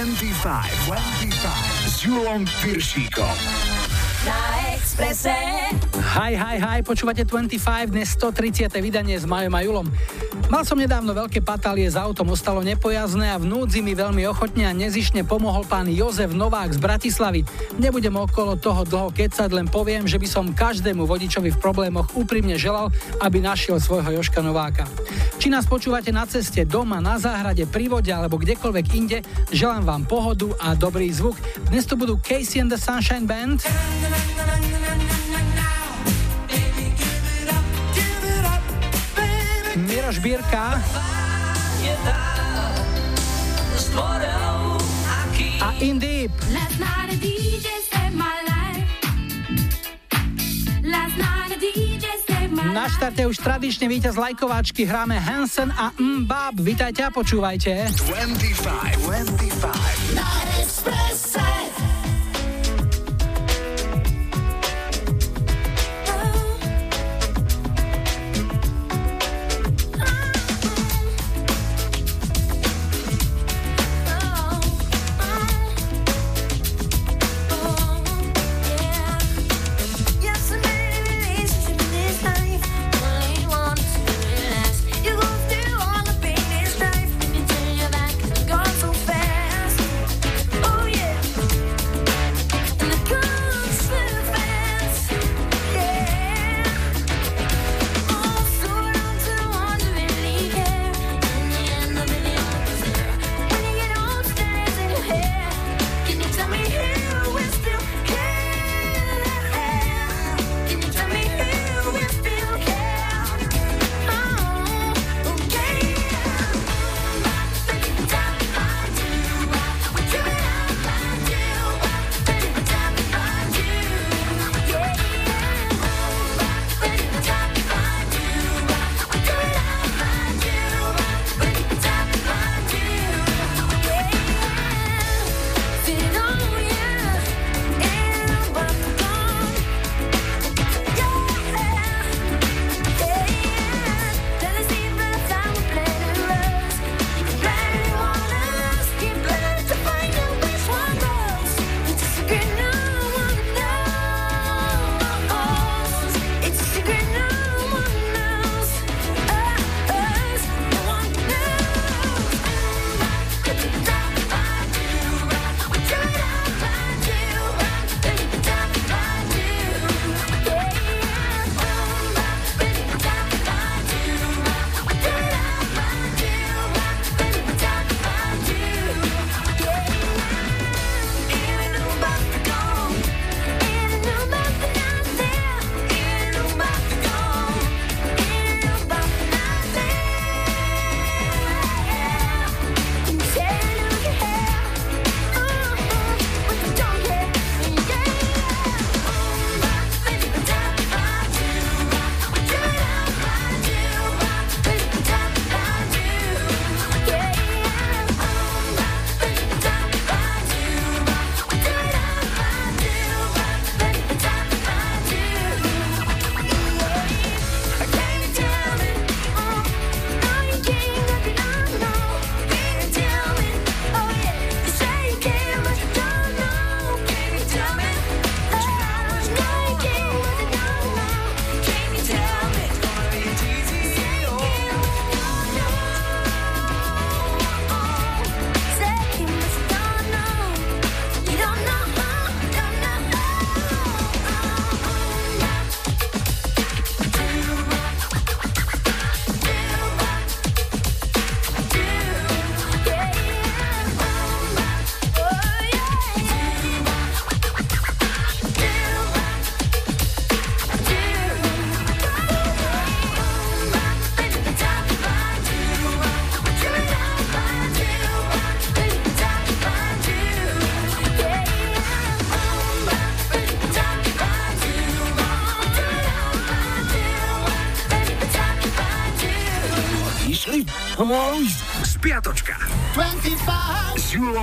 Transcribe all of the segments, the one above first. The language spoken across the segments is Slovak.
25, 25 s Julom Piršíkom. Na Exprese. Hi, hi, hi, počúvate 25, dnes 130. vydanie s Majom a Julom. Mal som nedávno veľké patálie s autom, ostalo nepojazné a v núdzi mi veľmi ochotne a nezišne pomohol pán Jozef Novák z Bratislavy. Nebudem okolo toho dlho kecať, len poviem, že by som každému vodičovi v problémoch úprimne želal, aby našiel svojho Joška Nováka. Či nás počúvate na ceste, doma, na záhrade, pri vode alebo kdekoľvek inde, želám vám pohodu a dobrý zvuk. Dnes tu budú Casey and the Sunshine Band. Miroš Bírka a Indeep. Na štarte už tradične víťaz lajkováčky hráme Hansen a Mbab. Vítajte a počúvajte. 25, 25.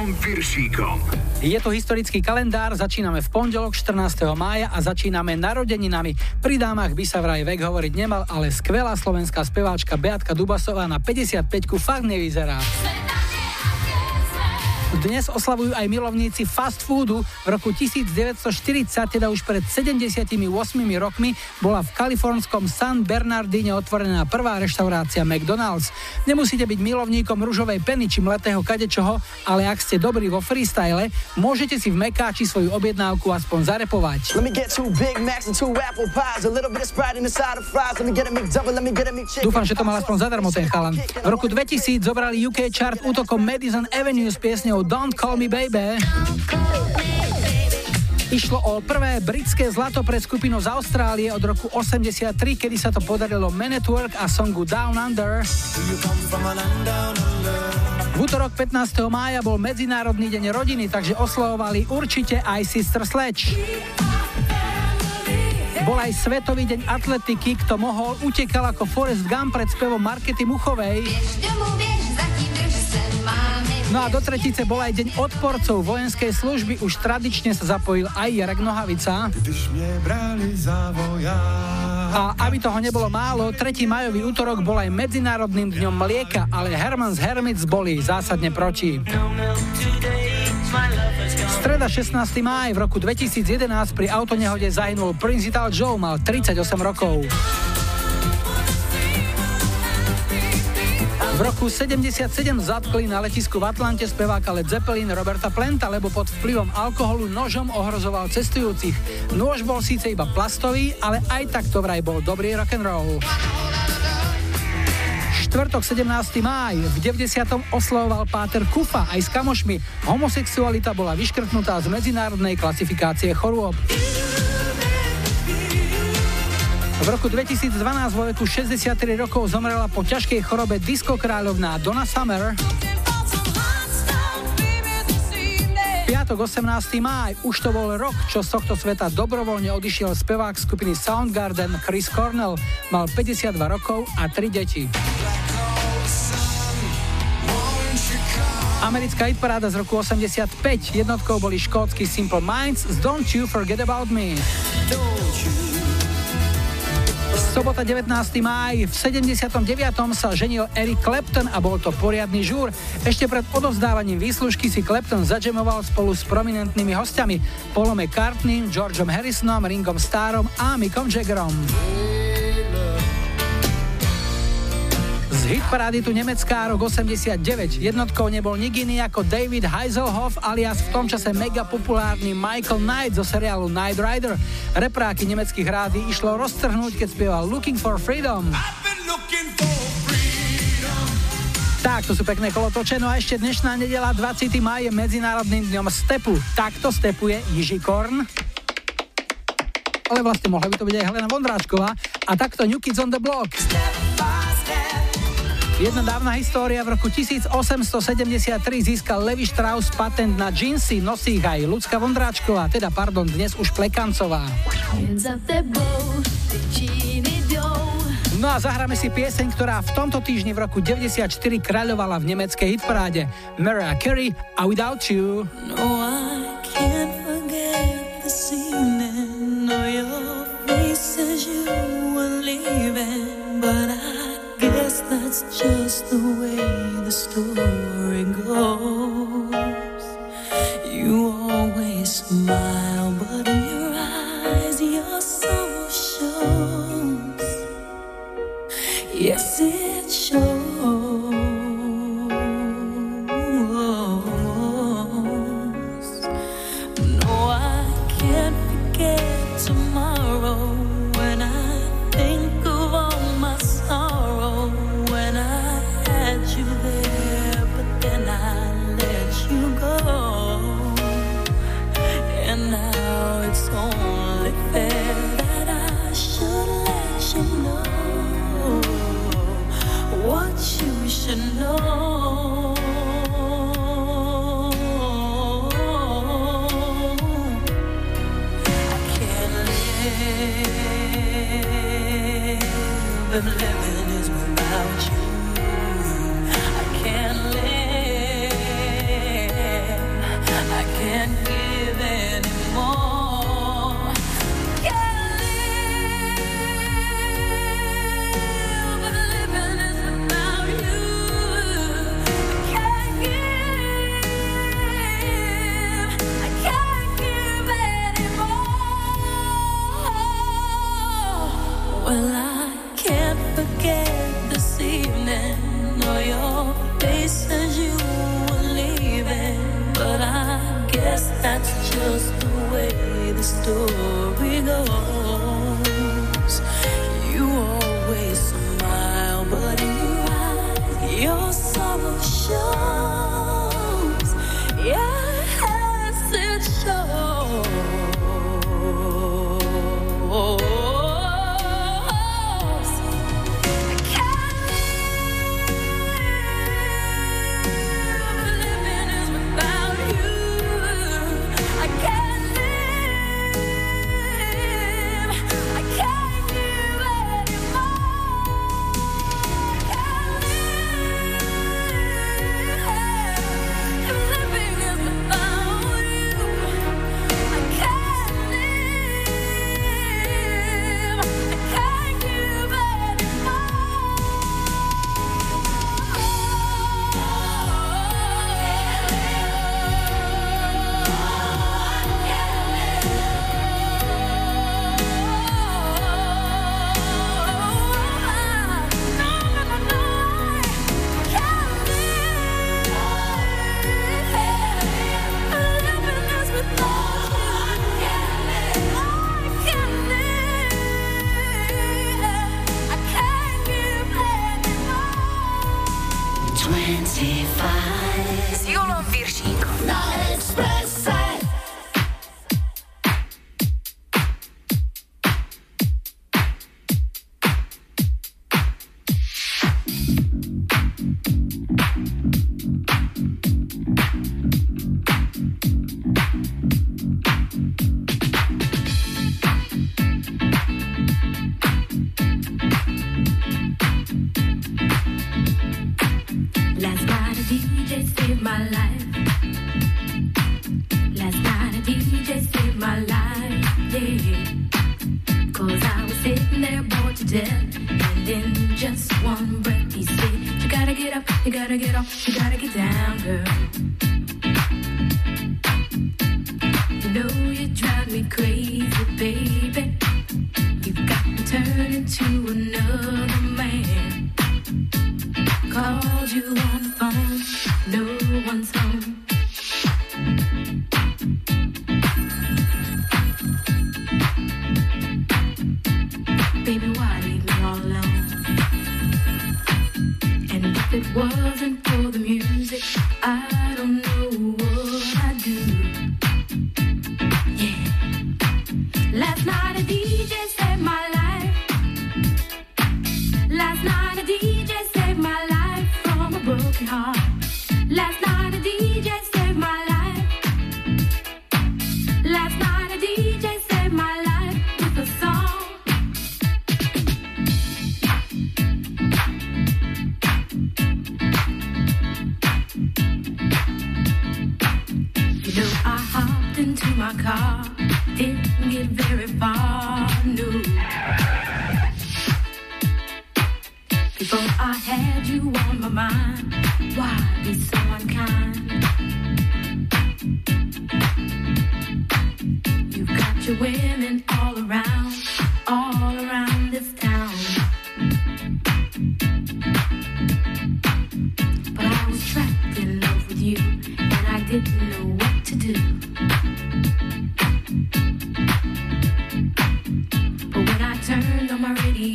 Julom Viršíkom. Je to historický kalendár, začíname v pondelok 14. mája a začíname narodeninami. Pri dámach by sa vraj vek hovoriť nemal, ale skvelá slovenská speváčka Beatka Dubasová na 55 fakt nevyzerá. Dnes oslavujú aj milovníci fast foodu. V roku 1940, teda už pred 78 rokmi, bola v kalifornskom San Bernardine otvorená prvá reštaurácia McDonald's. Nemusíte byť milovníkom ružovej peny či mletého kadečoho, ale ak ste dobrí vo freestyle, môžete si v Mekáči svoju objednávku aspoň zarepovať. Dúfam, že to mal aspoň zadarmo ten chalan. V roku 2000 zobrali UK chart útokom Madison Avenue s piesňou Don't Call Me Baby. Išlo o prvé britské zlato pre skupinu z Austrálie od roku 83, kedy sa to podarilo Man Network a songu Down Under. V útorok 15. mája bol Medzinárodný deň rodiny, takže oslovovali určite aj Sister Sledge. Bol aj Svetový deň atletiky, kto mohol, utekal ako Forrest Gump pred spevom Markety Muchovej. No a do tretice bol aj deň odporcov vojenskej služby, už tradične sa zapojil aj Jarek Nohavica. A aby toho nebolo málo, 3. majový útorok bol aj Medzinárodným dňom mlieka, ale Hermans Hermits boli zásadne proti. Streda 16. máj v roku 2011 pri autonehode zahynul Prince Ital Joe, mal 38 rokov. V roku 77 zatkli na letisku v Atlante speváka Led Zeppelin Roberta Plenta, lebo pod vplyvom alkoholu nožom ohrozoval cestujúcich. Nôž bol síce iba plastový, ale aj tak to vraj bol dobrý rock and roll štvrtok 17. máj v 90. oslovoval Páter Kufa aj s kamošmi. Homosexualita bola vyškrtnutá z medzinárodnej klasifikácie chorôb. V roku 2012 vo veku 63 rokov zomrela po ťažkej chorobe disco kráľovná Donna Summer. Piatok 18. máj, už to bol rok, čo z tohto sveta dobrovoľne odišiel spevák skupiny Soundgarden Chris Cornell. Mal 52 rokov a 3 deti. Americká hitparáda z roku 85. Jednotkou boli škótsky Simple Minds z Don't You Forget About Me. Sobota 19. máj v 79. sa ženil Eric Clapton a bol to poriadny žúr. Ešte pred odovzdávaním výslužky si Clapton zadžemoval spolu s prominentnými hostiami Paulom McCartneym, Georgeom Harrisonom, Ringom Starom a Mickom Jaggerom. Hit parády tu nemecká rok 89. Jednotkou nebol nik iný ako David Heiselhoff alias v tom čase mega populárny Michael Knight zo seriálu Knight Rider. Repráky nemeckých rády išlo roztrhnúť, keď spieval Looking for Freedom. Tak, to sú pekné kolotoče. No a ešte dnešná nedela 20. maj je Medzinárodným dňom stepu. Takto stepuje Jiži Korn ale vlastne mohla by to byť aj Helena Vondráčková a takto New Kids on the Block. Jedna dávna história v roku 1873 získal Levi Strauss patent na džinsy, nosí ich aj Lucka Vondráčková, teda pardon, dnes už Plekancová. No a zahráme si pieseň, ktorá v tomto týždni v roku 94 kráľovala v nemeckej hitparáde. Mariah Carey a Without You. No, I can't the way the story goes. You always smile, but in your eyes, your sorrow shows. Yes, it living, living. do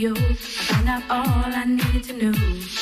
you. I found out all I needed to know.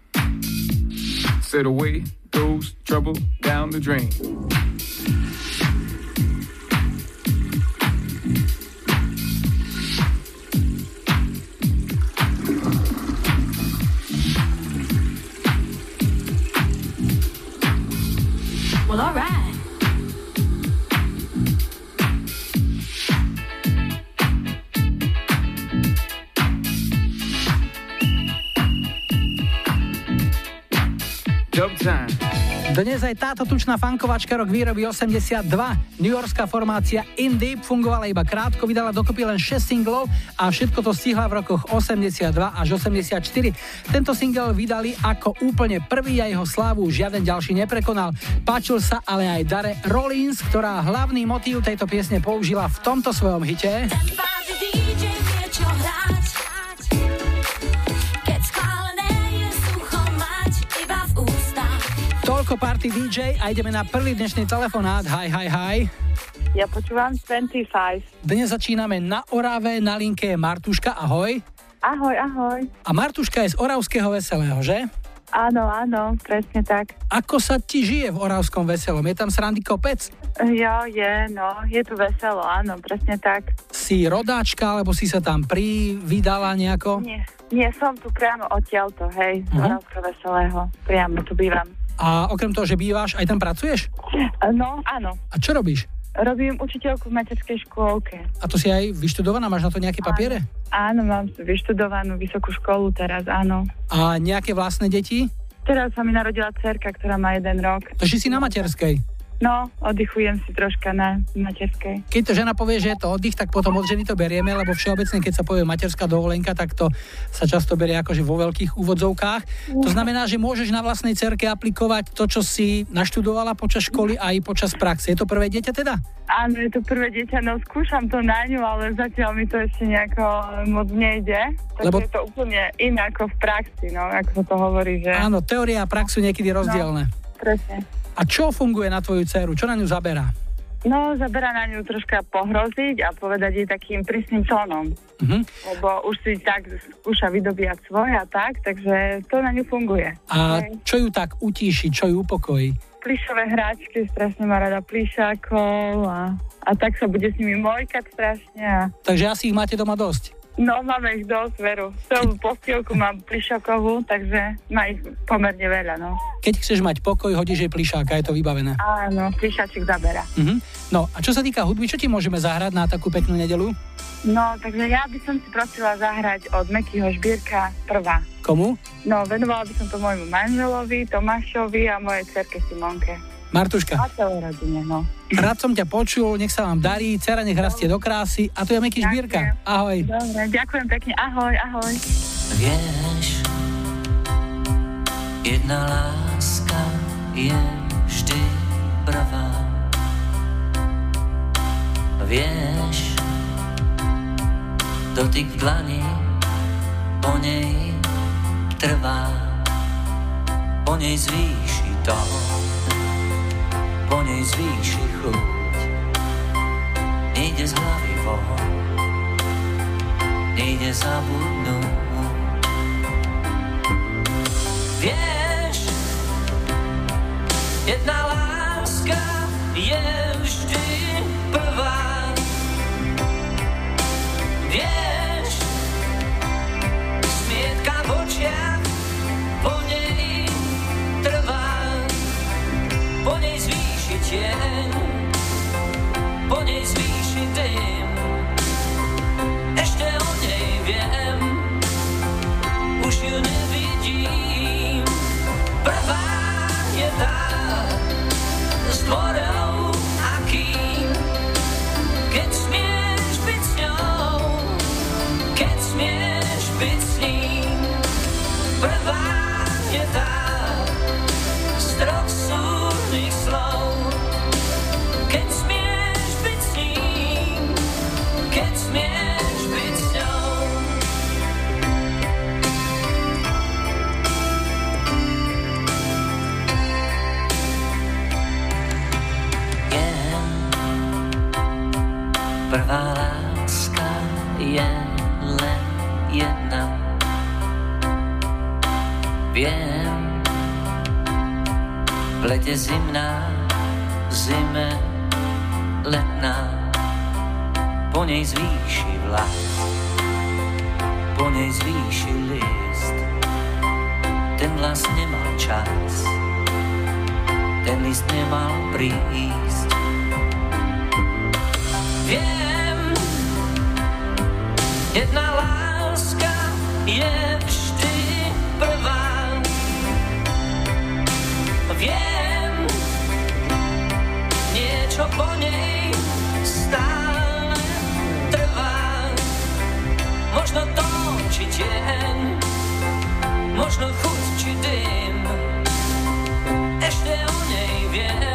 Said away goes trouble down the drain. Well, alright. Dnes aj táto tučná fankovačka rok výroby 82. New Yorkská formácia In Deep fungovala iba krátko, vydala dokopy len 6 singlov a všetko to stihla v rokoch 82 až 84. Tento single vydali ako úplne prvý a jeho slávu žiaden ďalší neprekonal. Páčil sa ale aj Dare Rollins, ktorá hlavný motív tejto piesne použila v tomto svojom hite. Toľko party DJ a ideme na prvý dnešný telefonát. Hi, hi, hi. Ja počúvam 25. Dnes začíname na Orave, na linke je Martuška, ahoj. Ahoj, ahoj. A Martuška je z Oravského Veselého, že? Áno, áno, presne tak. Ako sa ti žije v Oravskom Veselom? Je tam srandy kopec? Jo, je, no, je tu veselo, áno, presne tak. Si rodáčka, alebo si sa tam privydala nejako? Nie, nie, som tu priamo odtiaľto, hej, z uh-huh. Oravského Veselého. Priamo tu bývam. A okrem toho, že bývaš, aj tam pracuješ? No, áno. A čo robíš? Robím učiteľku v materskej škôlke. A to si aj vyštudovaná? Máš na to nejaké papiere? Áno, áno mám vyštudovanú vysokú školu teraz, áno. A nejaké vlastné deti? Teraz sa mi narodila cerka, ktorá má jeden rok. To si na materskej? No, oddychujem si troška na materskej. Keď to žena povie, že je to oddych, tak potom od ženy to berieme, lebo všeobecne, keď sa povie materská dovolenka, tak to sa často berie akože vo veľkých úvodzovkách. To znamená, že môžeš na vlastnej cerke aplikovať to, čo si naštudovala počas školy aj počas praxe. Je to prvé dieťa teda? Áno, je to prvé dieťa, no skúšam to na ňu, ale zatiaľ mi to ešte nejako moc nejde. Takže Lebo... je to úplne iné ako v praxi, no, ako sa to hovorí, že... Áno, teória a prax sú niekedy rozdielne. No, presne. A čo funguje na tvoju dceru? Čo na ňu zaberá? No, zaberá na ňu troška pohroziť a povedať jej takým prísnym tónom. Uh-huh. Lebo už si tak skúša vydobíjať svoje a tak, takže to na ňu funguje. A okay. čo ju tak utíši, čo ju upokojí? Plišové hráčky, strašne má rada plišákov a, a tak sa bude s nimi mojkať strašne. A... Takže asi ich máte doma dosť? No, máme ich dosť, veru. Celú postielku mám plišakovú, takže má ich pomerne veľa, no. Keď chceš mať pokoj, hodíš jej plišáka, je to vybavené. Áno, plišačik zabera. Uh-huh. No, a čo sa týka hudby, čo ti môžeme zahrať na takú peknú nedelu? No, takže ja by som si prosila zahrať od Mekyho Žbírka prvá. Komu? No, venovala by som to môjmu manželovi, Tomášovi a mojej cerke Simonke. Martuška. A celé rodine, no. Rád som ťa počul, nech sa vám darí, dcera nech rastie do krásy a tu je Meky Žbírka. Ahoj. Dobre, ďakujem pekne, ahoj, ahoj. Vieš, jedna láska je vždy pravá. Vieš, dotyk v dlani po nej trvá, po nej zvýši to po nej zvýši chuť. Nejde z hlavy von, nejde zabudnúť. Vieš, jedna láska je vždy prvá. Vieš, smietka v očiach tieň, po nej zvýši dym. Ešte o nej viem, už ju nevidím. Prvá je tá, zdvorená. prvá láska je len jedna. Viem, v lete zimná, v zime letná, po nej zvýši vlast, po nej zvýši list. Ten vlast nemal čas, ten list nemal prísť. Viem, jedna láska je vždy prvá. Viem, niečo po nej stále trvá. Možno to, či tieň, možno chuť, či dym. Ešte o nej viem,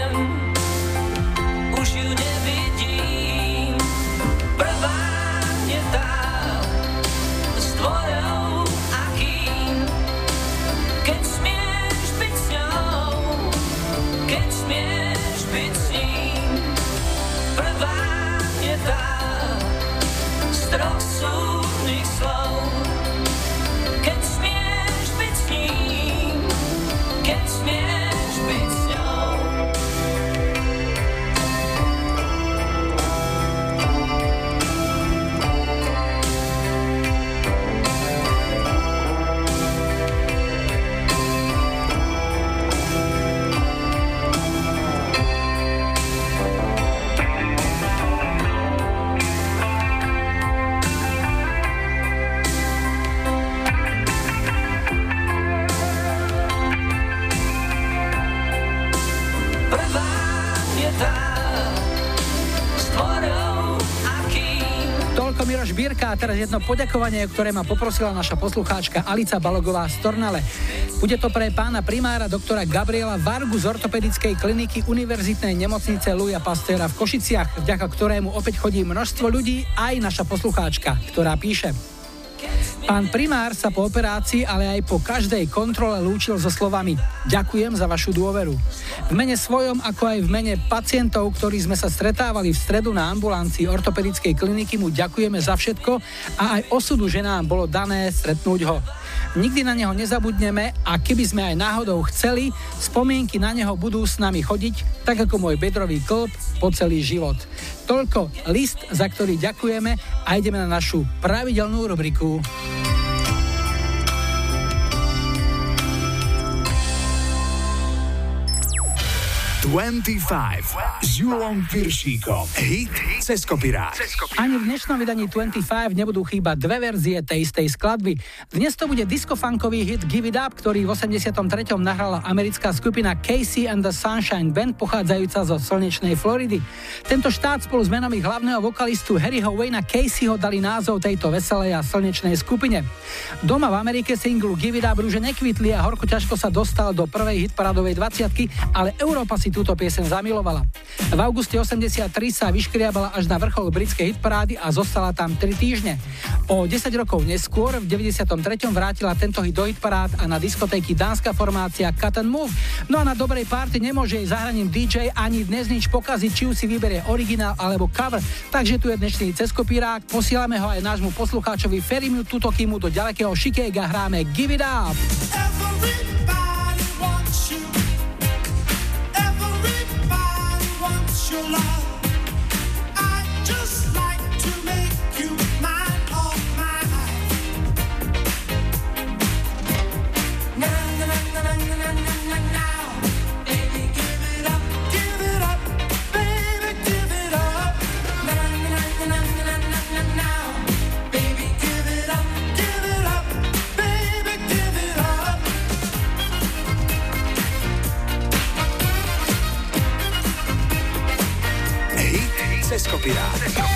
teraz jedno poďakovanie, ktoré ma poprosila naša poslucháčka Alica Balogová z Tornale. Bude to pre pána primára doktora Gabriela Vargu z ortopedickej kliniky Univerzitnej nemocnice Luja Pastera v Košiciach, vďaka ktorému opäť chodí množstvo ľudí, aj naša poslucháčka, ktorá píše. Pán primár sa po operácii, ale aj po každej kontrole lúčil so slovami Ďakujem za vašu dôveru. V mene svojom, ako aj v mene pacientov, ktorí sme sa stretávali v stredu na ambulancii ortopedickej kliniky, mu ďakujeme za všetko a aj osudu, že nám bolo dané stretnúť ho. Nikdy na neho nezabudneme a keby sme aj náhodou chceli, spomienky na neho budú s nami chodiť, tak ako môj bedrový klb po celý život. Toľko list, za ktorý ďakujeme a ideme na našu pravidelnú rubriku. S Julom Piršíkom. Hit cez kopirát. Ani v dnešnom vydaní 25 nebudú chýbať dve verzie tej istej skladby. Dnes to bude diskofunkový hit Give It Up, ktorý v 83. nahrala americká skupina Casey and the Sunshine Band pochádzajúca zo slnečnej Floridy. Tento štát spolu s menom ich hlavného vokalistu Harryho Wayna Caseyho dali názov tejto veselej a slnečnej skupine. Doma v Amerike singlu Give It Up rúže nekvitli a horko ťažko sa dostal do prvej hitparádovej 20 ale Európa si túto piesen zamilovala. V auguste 83 sa vyškriabala až na vrchol britskej hitparády a zostala tam 3 týždne. O 10 rokov neskôr, v 93. vrátila tento hit do hitparád a na diskotéky dánska formácia Cut and Move. No a na dobrej party nemôže jej zahraním DJ ani dnes nič pokaziť, či už si vyberie originál alebo cover. Takže tu je dnešný ceskopírák, posielame ho aj nášmu poslucháčovi Ferimiu Tutokimu do ďalekého Šikéga hráme Give It Up. Everybody your life. Cez kopirát.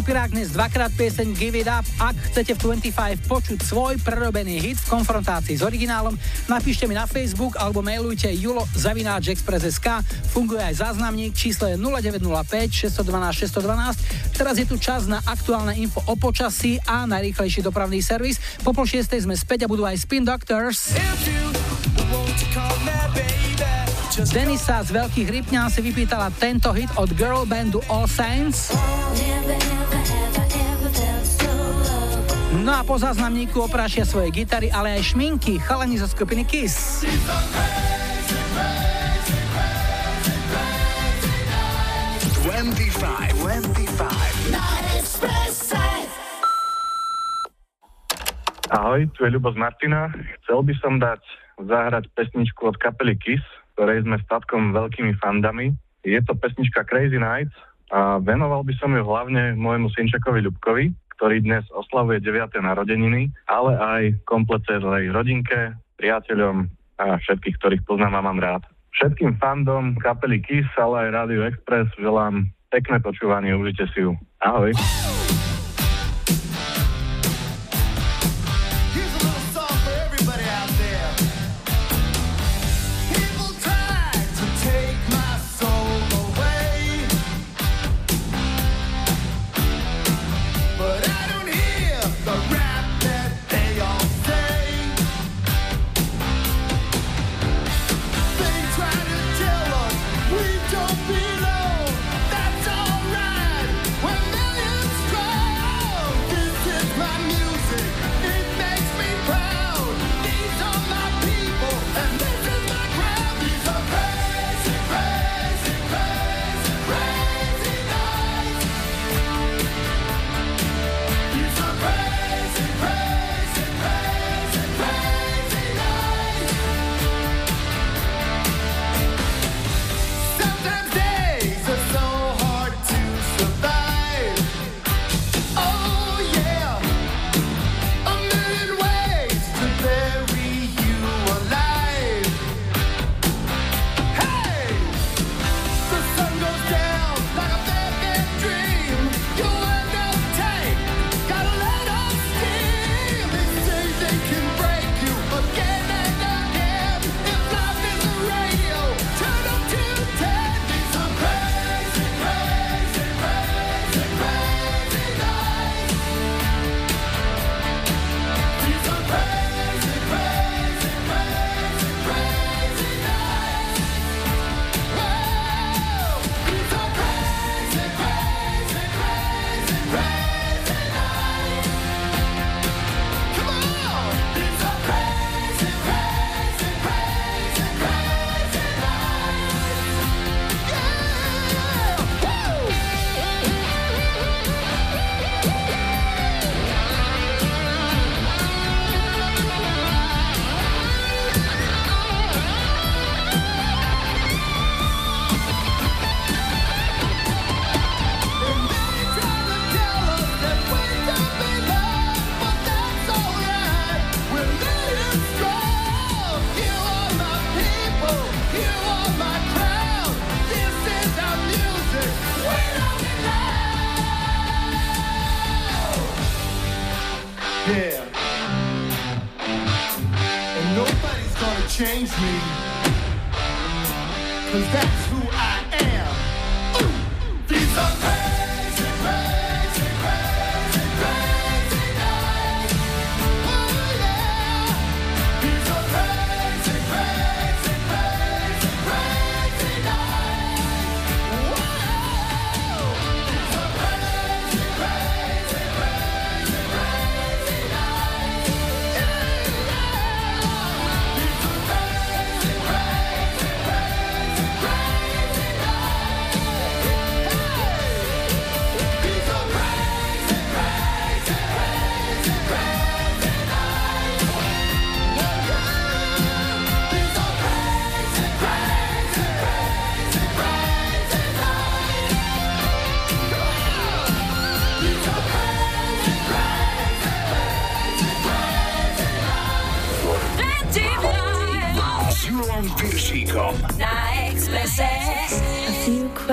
Kopirák dnes dvakrát pieseň Give It Up. Ak chcete v 25 počuť svoj prerobený hit v konfrontácii s originálom, napíšte mi na Facebook alebo mailujte julo zavináč express.sk. Funguje aj záznamník, číslo je 0905 612 612. Teraz je tu čas na aktuálne info o počasí a najrýchlejší dopravný servis. Po pol šiestej sme späť a budú aj Spin Doctors. Denisa z Veľkých Rypňan si vypýtala tento hit od girl bandu All Saints. No a po záznamníku oprášia svoje gitary, ale aj šminky, chalani zo skupiny Kiss. Ahoj, tu je Ľubo z Martina. Chcel by som dať zahrať pesničku od kapely Kiss, ktorej sme s tatkom veľkými fandami. Je to pesnička Crazy Nights a venoval by som ju hlavne môjmu synčakovi Ľubkovi, ktorý dnes oslavuje 9. narodeniny, ale aj komplet celej rodinke, priateľom a všetkých, ktorých poznám a mám rád. Všetkým fandom kapely Kiss, ale aj Radio Express želám pekné počúvanie, užite si ju. Ahoj.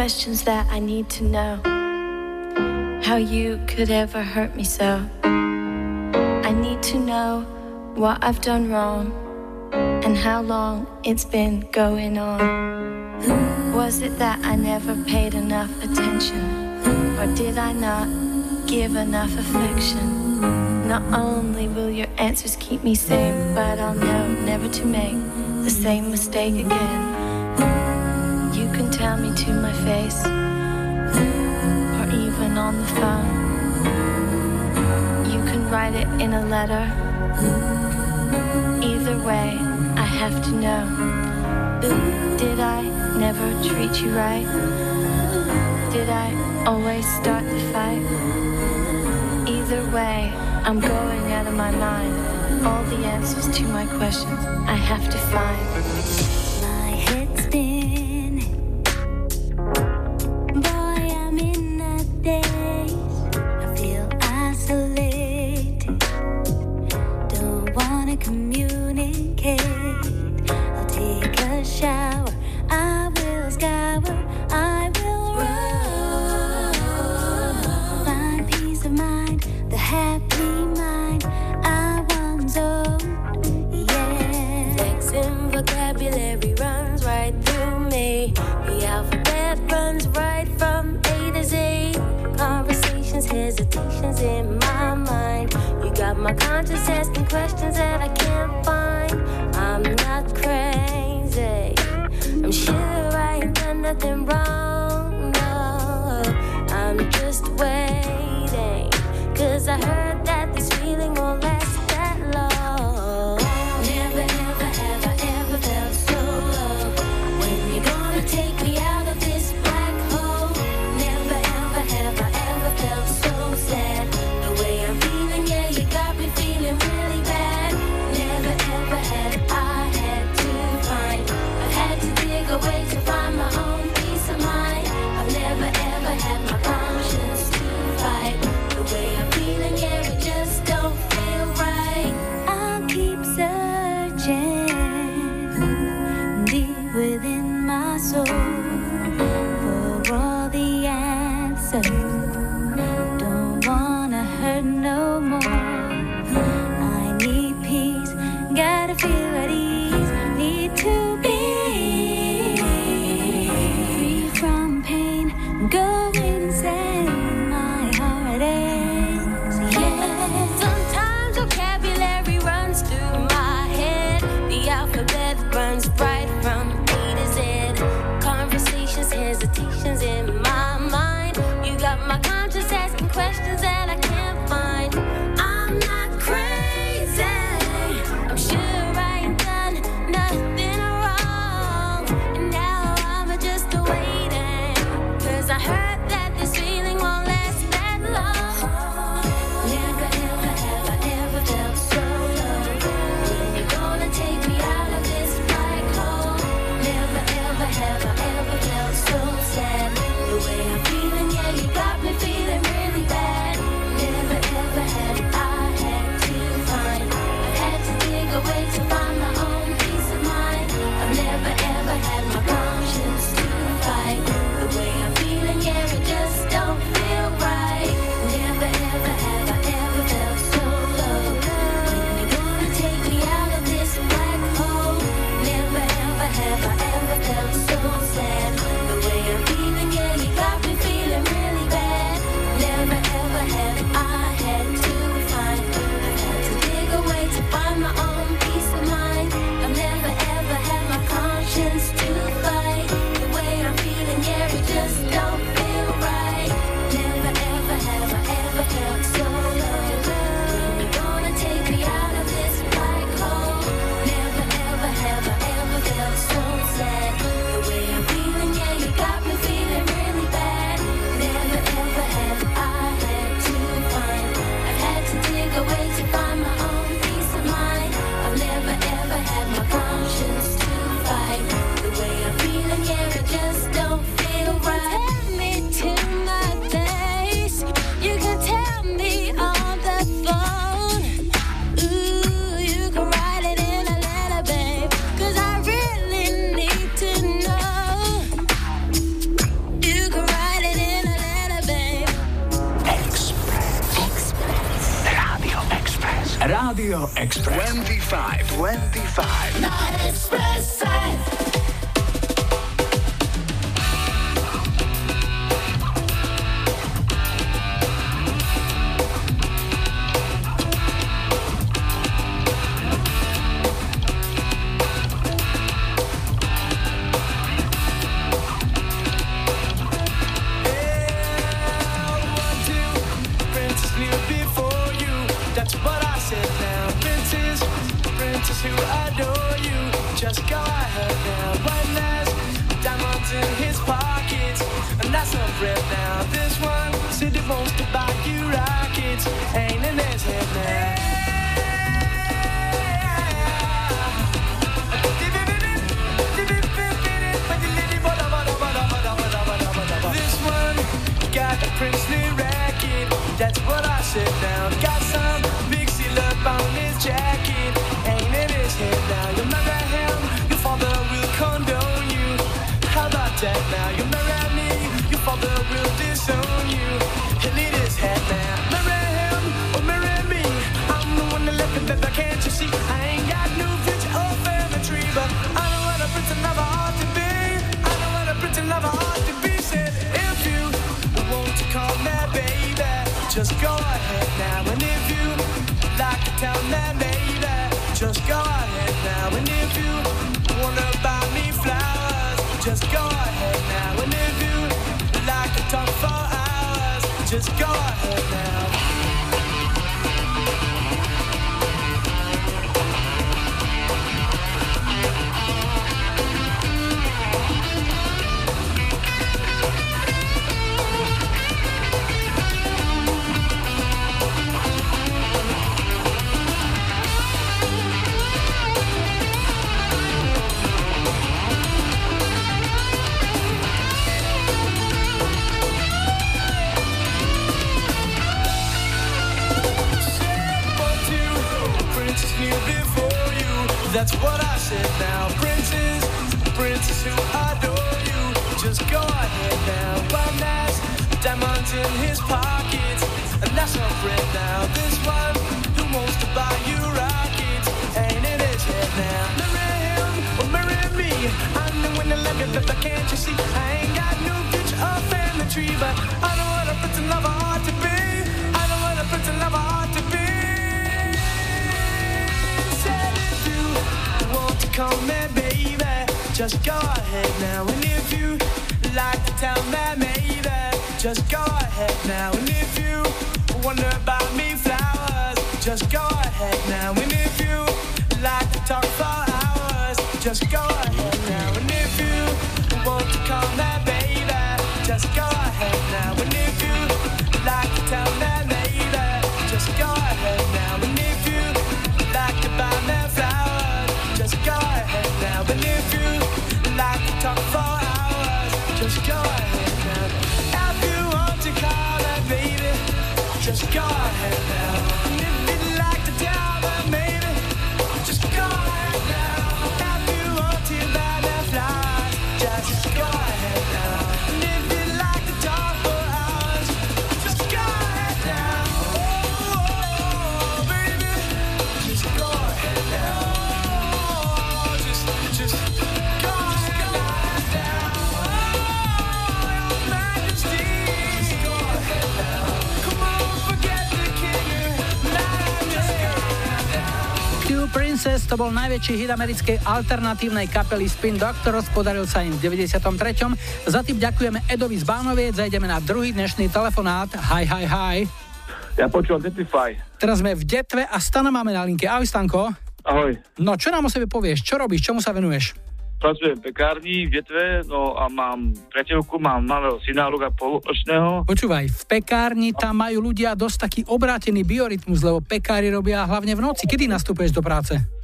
questions that I need to know. How you could ever hurt me so. I need to know what I've done wrong and how long it's been going on. Was it that I never paid enough attention? Or did I not give enough affection? Not only will your answers keep me sane, but I'll know never to make the same mistake again can tell me to my face, or even on the phone. You can write it in a letter. Either way, I have to know. Did I never treat you right? Did I always start the fight? Either way, I'm going out of my mind. All the answers to my questions I have to find. Cause gone now. bol najväčší hit americkej alternatívnej kapely Spin Doctors, podaril sa im v 93. Za tým ďakujeme Edovi z Bánoviec a na druhý dnešný telefonát. Hi, hi, hi. Ja počúvam Detify. Teraz sme v Detve a Stana máme na linke. Ahoj, Stanko. Ahoj. No, čo nám o sebe povieš? Čo robíš? Čomu sa venuješ? Pracujem v pekárni v Detve, no a mám priateľku, mám malého syna, roka polročného. Počúvaj, v pekárni tam majú ľudia dosť taký obrátený biorytmus, lebo pekári robia hlavne v noci. Kedy nastupuješ do práce?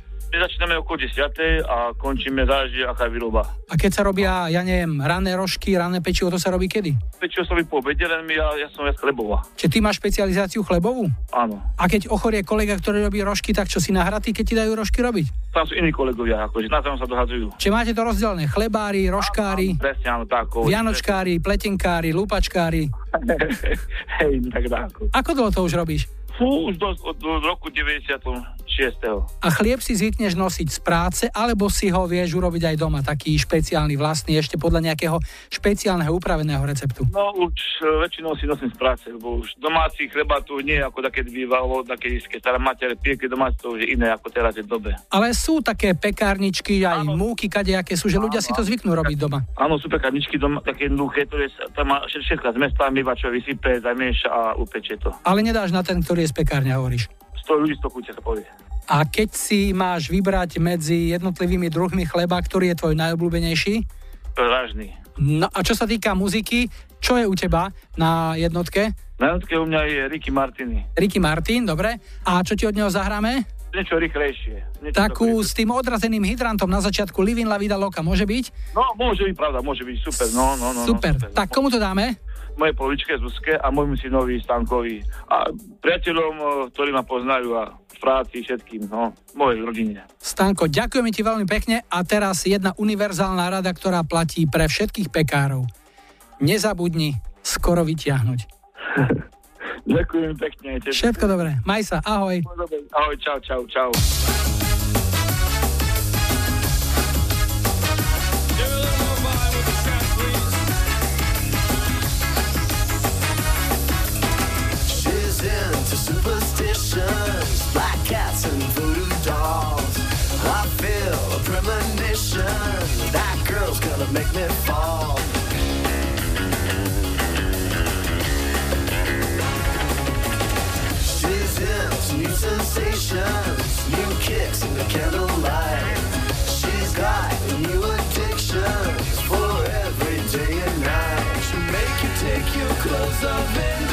začíname okolo 10. a končíme, záleží aká výroba. A keď sa robia, ja neviem, rané rožky, rané pečivo, to sa robí kedy? Pečivo sa robí po obede, len ja, ja som viac chlebová. Čiže ty máš špecializáciu chlebovú? Áno. A keď ochorie kolega, ktorý robí rožky, tak čo si nahratý, keď ti dajú rožky robiť? Tam sú iní kolegovia, akože na tom sa dohadzujú. Čiže máte to rozdelené, chlebári, rožkári, áno, presne, áno, tak, vianočkári, pletinkári, lúpačkári. Hej, tak dáko. Ako dlho to už robíš? Fú, už dosť od, roku 96. A chlieb si zvykneš nosiť z práce, alebo si ho vieš urobiť aj doma, taký špeciálny vlastný, ešte podľa nejakého špeciálneho upraveného receptu? No už e, väčšinou si nosím z práce, lebo už domáci chleba tu nie ako také bývalo, také keď stará mater pieky domáci to už je iné ako teraz je dobe. Ale sú také pekárničky, aj áno. múky, kadejaké sú, že áno, ľudia si to zvyknú robiť doma. Áno, sú pekárničky doma, také jednoduché, to je, tam všetko z mesta, myva čo vysype, zamieša a upeče to. Ale nedáš na ten, ktorý je z pekárňa, hovoríš. 100 ľudí, 100 kúte sa povie. A keď si máš vybrať medzi jednotlivými druhmi chleba, ktorý je tvoj najobľúbenejší? Vražný. No a čo sa týka muziky, čo je u teba na jednotke? Na jednotke u mňa je Ricky Martini. Ricky Martin, dobre. A čo ti od neho zahráme? Niečo rýchlejšie. Niečo Takú s tým odrazeným hydrantom na začiatku Livin La Vida Loca, môže byť? No, môže byť pravda, môže byť super, no, no, no. Super. No, Tak komu to dáme? Mojej poličke Zuzke a môjmu synovi Stankovi. A priateľom, eh, ktorí ma poznajú a v práci všetkým, no, mojej rodine. Stanko, ďakujeme ti veľmi pekne a teraz jedna univerzálna rada, ktorá platí pre všetkých pekárov. Nezabudni skoro vytiahnuť. Ďakujem pekne. Tebe. Všetko dobré. Maj sa, ahoj. Ahoj, čau, čau, čau. Gonna make me fall. She's into new sensations, new kicks in the candlelight. She's got new addictions for every day and night. She'll make you take your clothes off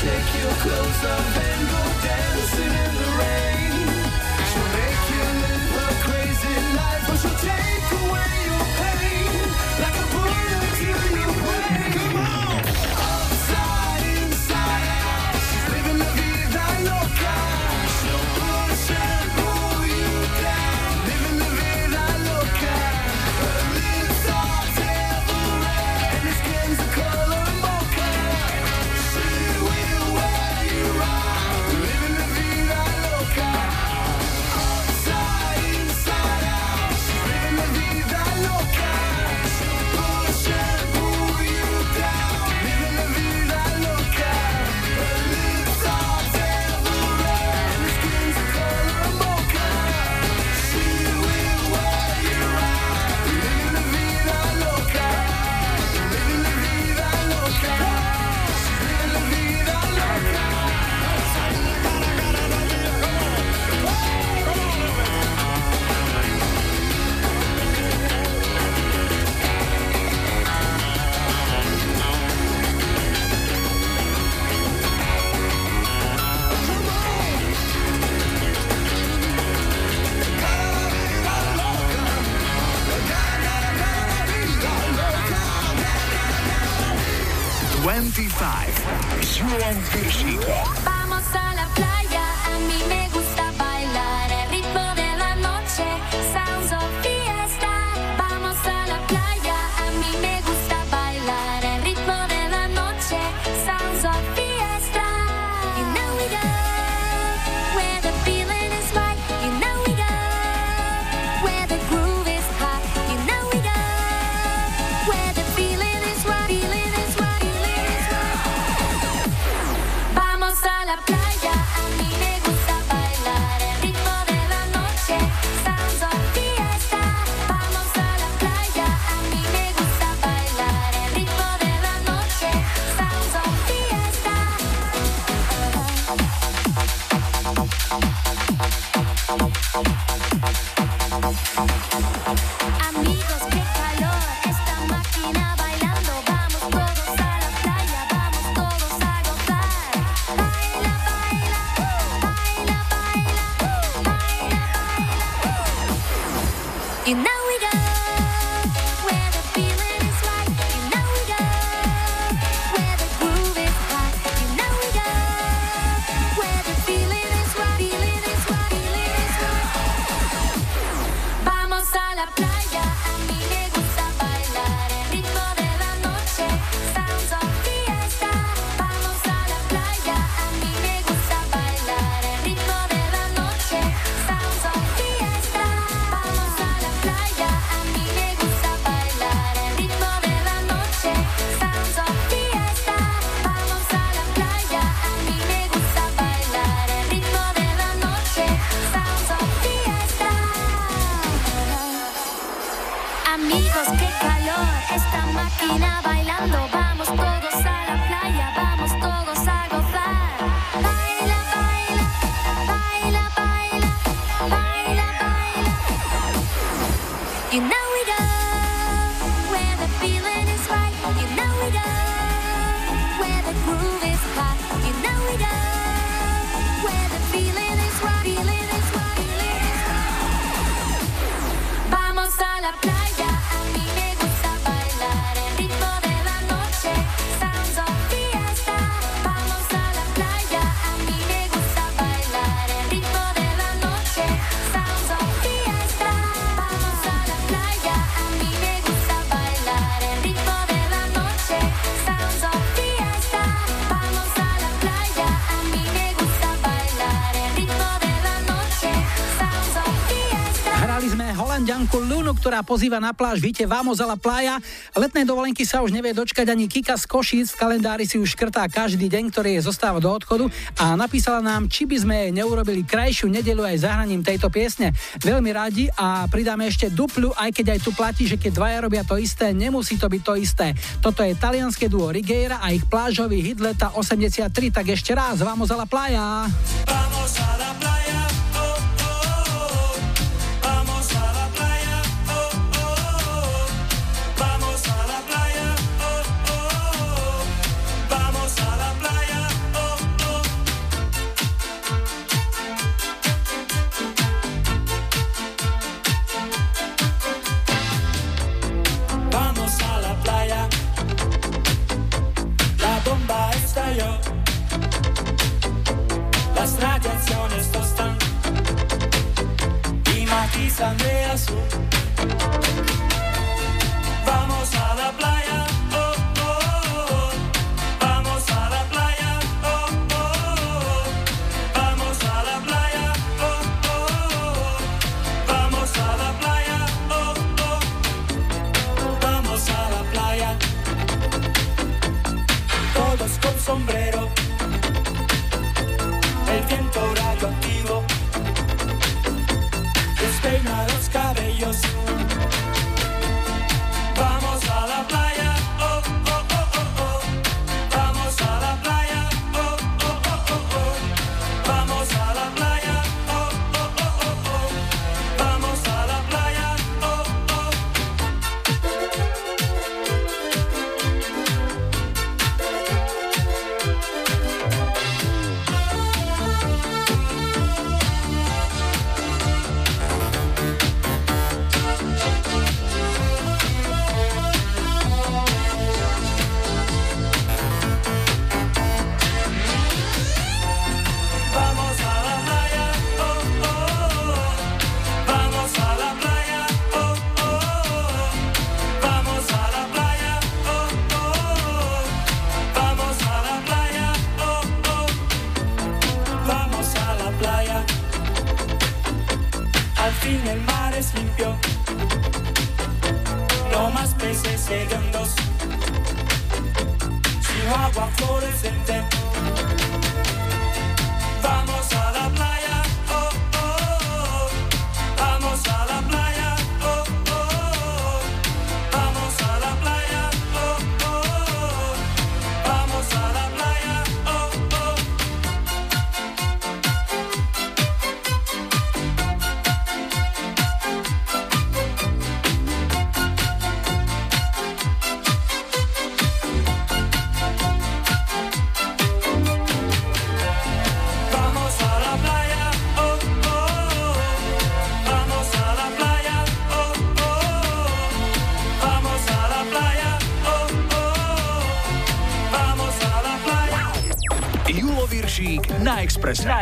Take your clothes off and go dancing in the rain. She'll make you live a crazy life But she'll take ženu, ktorá pozýva na pláž, víte, vamos a la playa. Dovolenky sa už nevie dočkať ani Kika z Košíc, v kalendári si už škrtá každý deň, ktorý je zostáva do odchodu a napísala nám, či by sme jej neurobili krajšiu nedelu aj zahraním tejto piesne. Veľmi radi a pridáme ešte duplu, aj keď aj tu platí, že keď dvaja robia to isté, nemusí to byť to isté. Toto je talianské duo Rigera a ich plážový hit leta 83, tak ešte raz, vamos a la playa. ça m'est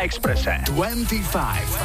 25.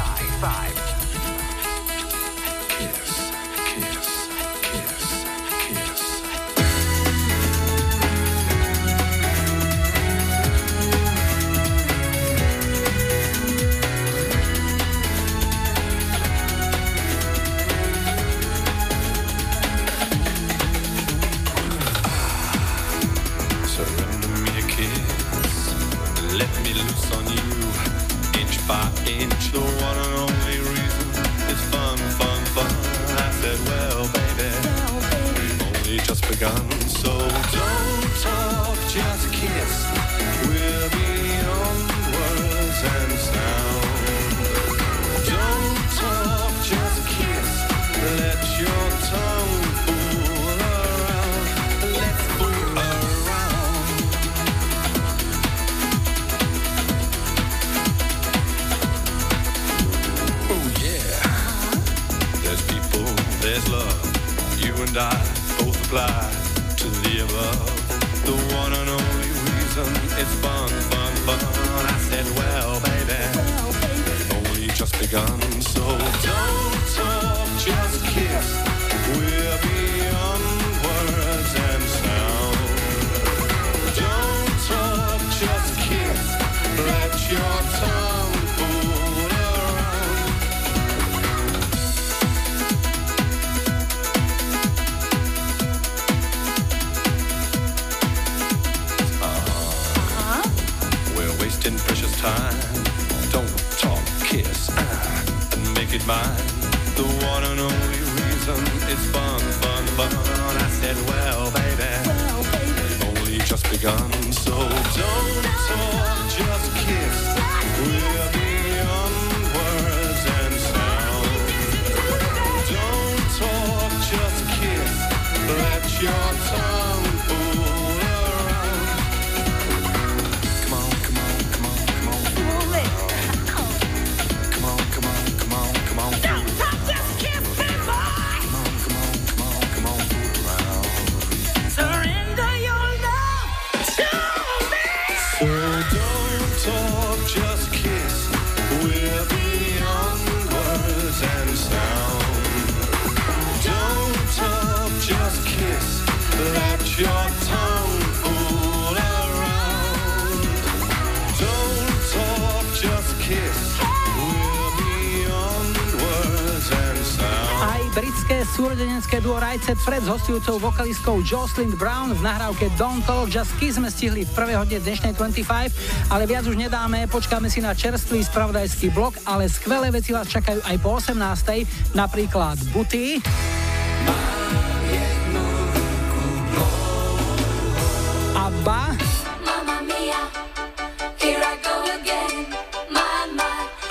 duo Rajcet Fred s hostujúcou vokalistkou Jocelyn Brown v nahrávke Don't Talk Just Kiss sme stihli v prvej hodine dnešnej 25, ale viac už nedáme, počkáme si na čerstvý spravodajský blok, ale skvelé veci vás čakajú aj po 18. Napríklad Buty.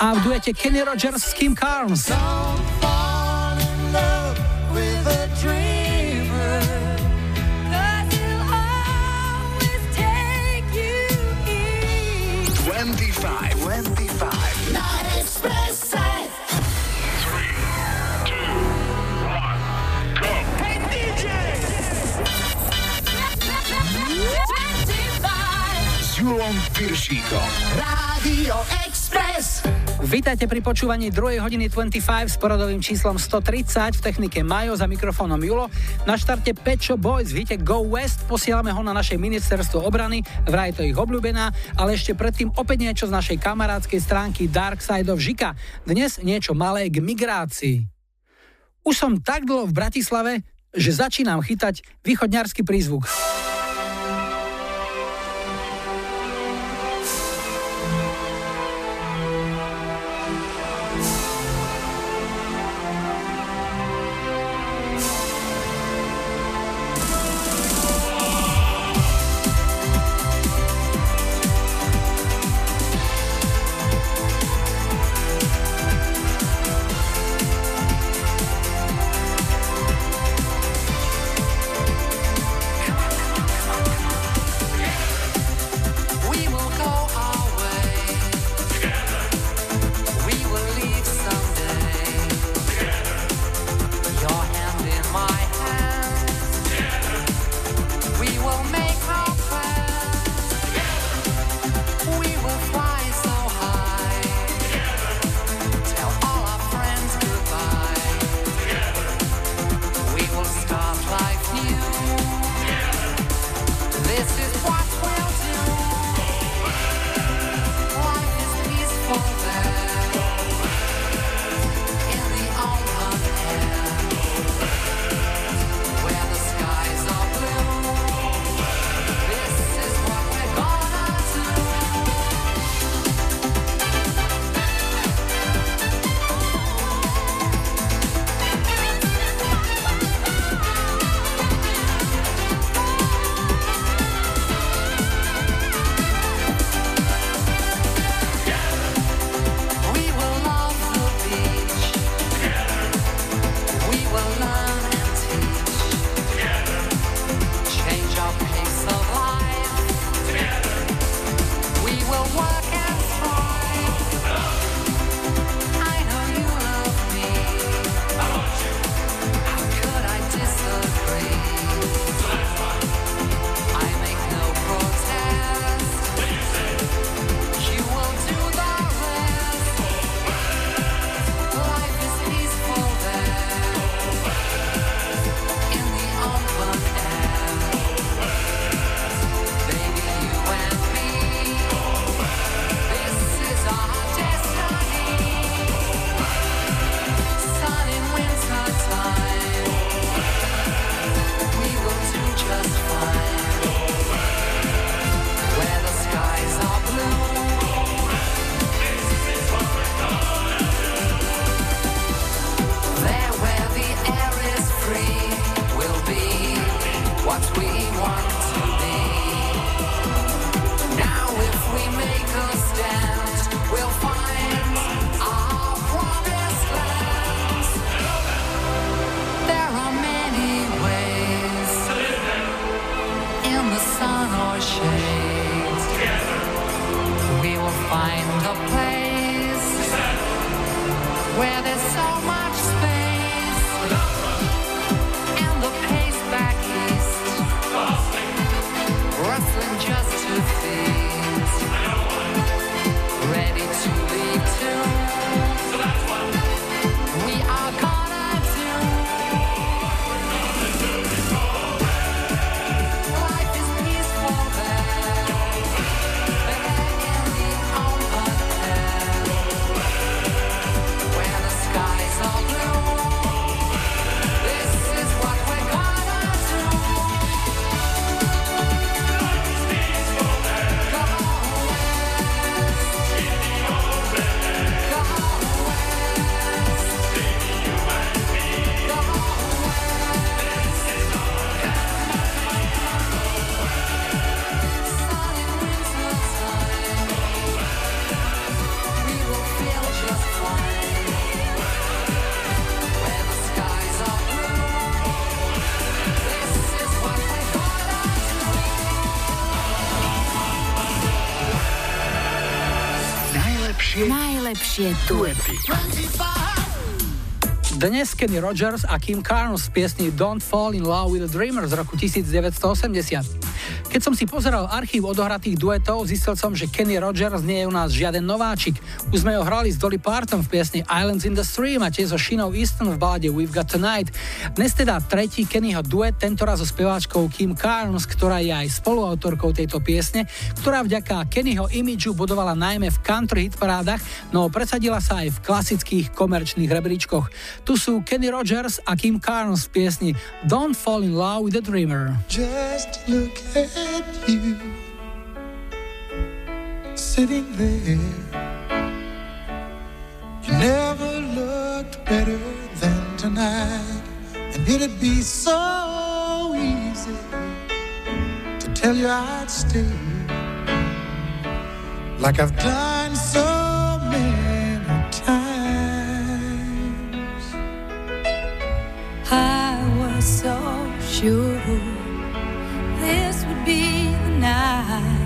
A v duete Kenny Rogers s Kim Carnes. Julom Piršíkom. Rádio Express. Vítajte pri počúvaní 2. hodiny 25 s poradovým číslom 130 v technike Majo za mikrofónom Julo. Na štarte Pečo Boys v Go West posielame ho na naše ministerstvo obrany, vraj to ich obľúbená, ale ešte predtým opäť niečo z našej kamarádskej stránky Dark Side of Žika. Dnes niečo malé k migrácii. Už som tak dlho v Bratislave, že začínam chytať východňarský prízvuk. najlepšie duety. Dnes Kenny Rogers a Kim Carnes z piesni Don't Fall in Love with a Dreamer z roku 1980. Keď som si pozeral archív odohratých duetov, zistil som, že Kenny Rogers nie je u nás žiaden nováčik. Už sme ho hrali s Dolly Parton v piesni Islands in the Stream a tiež so Shinou Easton v balade We've Got Tonight. Dnes teda tretí Kennyho duet, tentoraz so speváčkou Kim Carnes, ktorá je aj spoluautorkou tejto piesne, ktorá vďaka Kennyho imidžu budovala najmä v country hitparádach, no presadila sa aj v klasických komerčných rebríčkoch. Tu sú Kenny Rogers a Kim Carnes v piesni Don't Fall in Love with a Dreamer. Just look at you sitting there. You never looked better than tonight, it'd be so easy to tell you I'd stay, like I've done so many times. I was so sure this would be the night.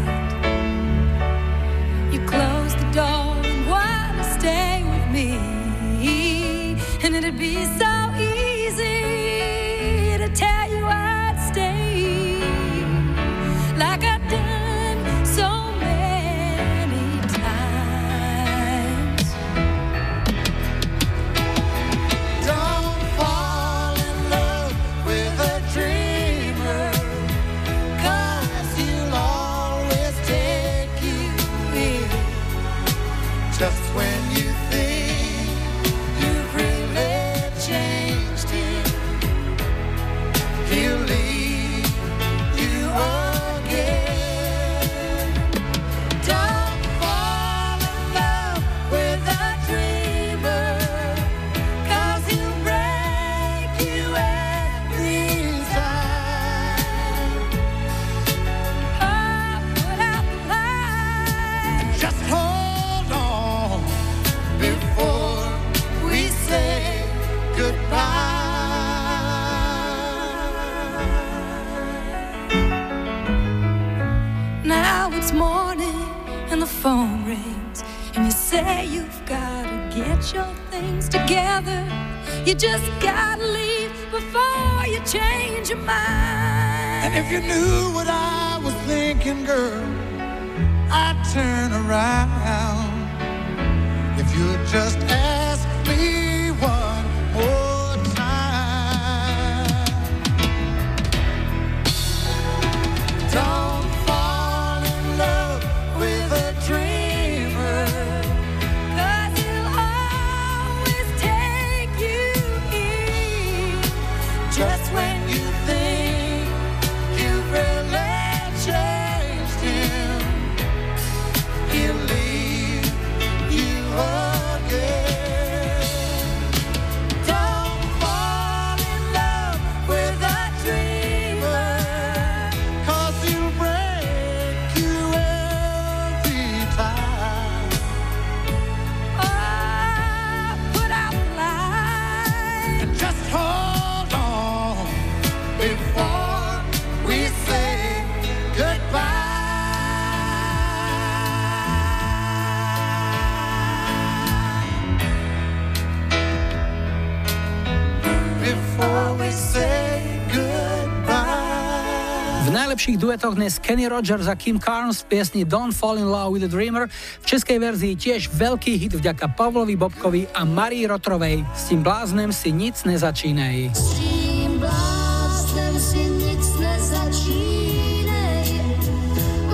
Duetoch dnes Kenny Rogers a Kim Carnes v piesni Don't Fall in Love with a Dreamer. V českej verzii tiež veľký hit vďaka Pavlovi Bobkovi a Marii Rotrovej. S tým bláznem si nic nezačínej. Tím bláznem si nic nezačínej,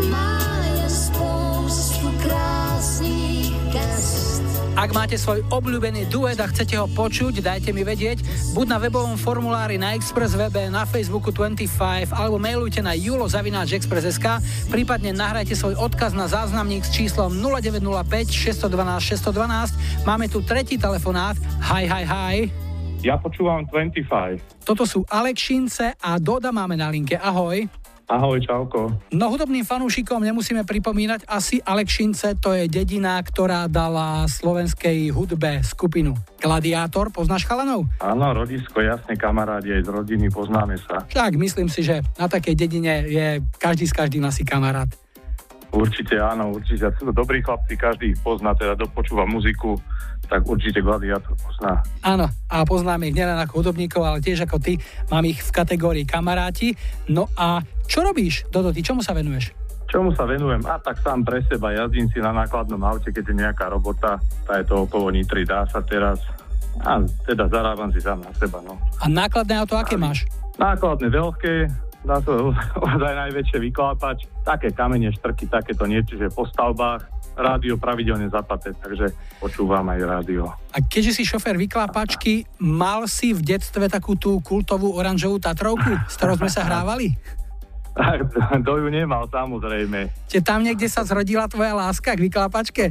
má je spoustu krásných gest. Ak máte svoj obľúbený duet a chcete ho počuť, dajte mi vedieť, buď na webovom formulári na Express webe, na Facebooku 25, alebo mailujte na julozavináčexpress.sk, prípadne nahrajte svoj odkaz na záznamník s číslom 0905 612 612. Máme tu tretí telefonát. Hi, hi, hi. Ja počúvam 25. Toto sú Alekšince a Doda máme na linke. Ahoj. Ahoj, čauko. No hudobným fanúšikom nemusíme pripomínať, asi Alekšince to je dedina, ktorá dala slovenskej hudbe skupinu Gladiátor. Poznáš chalanov? Áno, rodisko, jasne, kamarádi aj z rodiny, poznáme sa. Tak, myslím si, že na takej dedine je každý s každým asi kamarát. Určite áno, určite. Sú to dobrí chlapci, každý ich pozná, teda dopočúva muziku, tak určite Gladiator pozná. Áno, a poznáme ich nielen ako hudobníkov, ale tiež ako ty. Mám ich v kategórii kamaráti. No a čo robíš, Dodo, ty čomu sa venuješ? Čomu sa venujem? A tak sám pre seba jazdím si na nákladnom aute, keď je nejaká robota, tá je to okolo Nitry, dá sa teraz. A teda zarábam si sám na seba, no. A nákladné auto aké máš? Nákladné veľké, dá sa ozaj najväčšie vyklápač, také kamene, štrky, takéto niečo, že po stavbách, rádio pravidelne zapaté, takže počúvam aj rádio. A keďže si šofér vyklápačky, mal si v detstve takú tú kultovú oranžovú Tatrovku, s ktorou sme sa hrávali? To ju nemal, samozrejme. Čiže tam niekde sa zrodila tvoja láska k vyklápačke?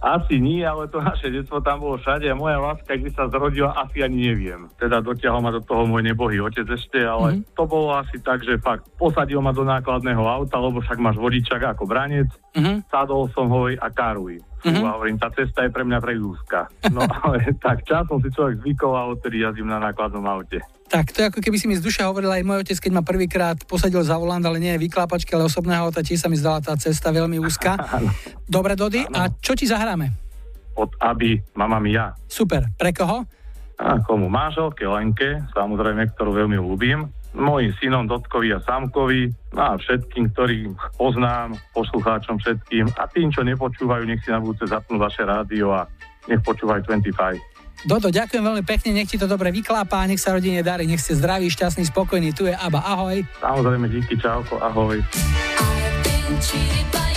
Asi nie, ale to naše detstvo tam bolo všade a moja láska, kde sa zrodila, asi ani neviem. Teda dotiahol ma do toho môj nebohý otec ešte, ale mm-hmm. to bolo asi tak, že fakt posadil ma do nákladného auta, lebo však máš vodičak ako branec, mm-hmm. sadol som ho a karuj. Mm-hmm. A hovorím, tá cesta je pre mňa prejúzka. No ale tak časom si človek zvykol a odtedy jazdím na nákladnom aute. Tak to je ako keby si mi z duša hovoril aj môj otec, keď ma prvýkrát posadil za volant, ale nie vyklápačky, ale osobného auta, tiež sa mi zdala tá cesta veľmi úzka. Dobre, Dody, a čo ti zahráme? Od Aby, mama mia. Super, pre koho? A komu manželke Lenke, samozrejme, ktorú veľmi ľúbim. Mojim synom Dotkovi a Samkovi, a všetkým, ktorých poznám, poslucháčom všetkým a tým, čo nepočúvajú, nech si na budúce zapnú vaše rádio a nech počúvajú 25. Dodo, ďakujem veľmi pekne, nech ti to dobre vyklápa, nech sa rodine darí, nech ste zdraví, šťastní, spokojní. Tu je Aba, ahoj. Samozrejme, díky, čauko, ahoj. cheated by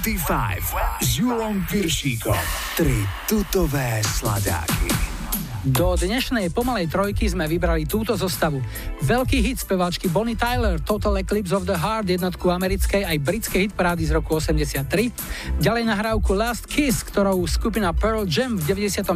25 s Julom Piršíkom. Tri tutové sladáky. Do dnešnej pomalej trojky sme vybrali túto zostavu. Veľký hit speváčky Bonnie Tyler, Total Eclipse of the Heart, jednotku americkej aj britskej hitparády z roku 83. Ďalej nahrávku Last Kiss, ktorou skupina Pearl Jam v 99.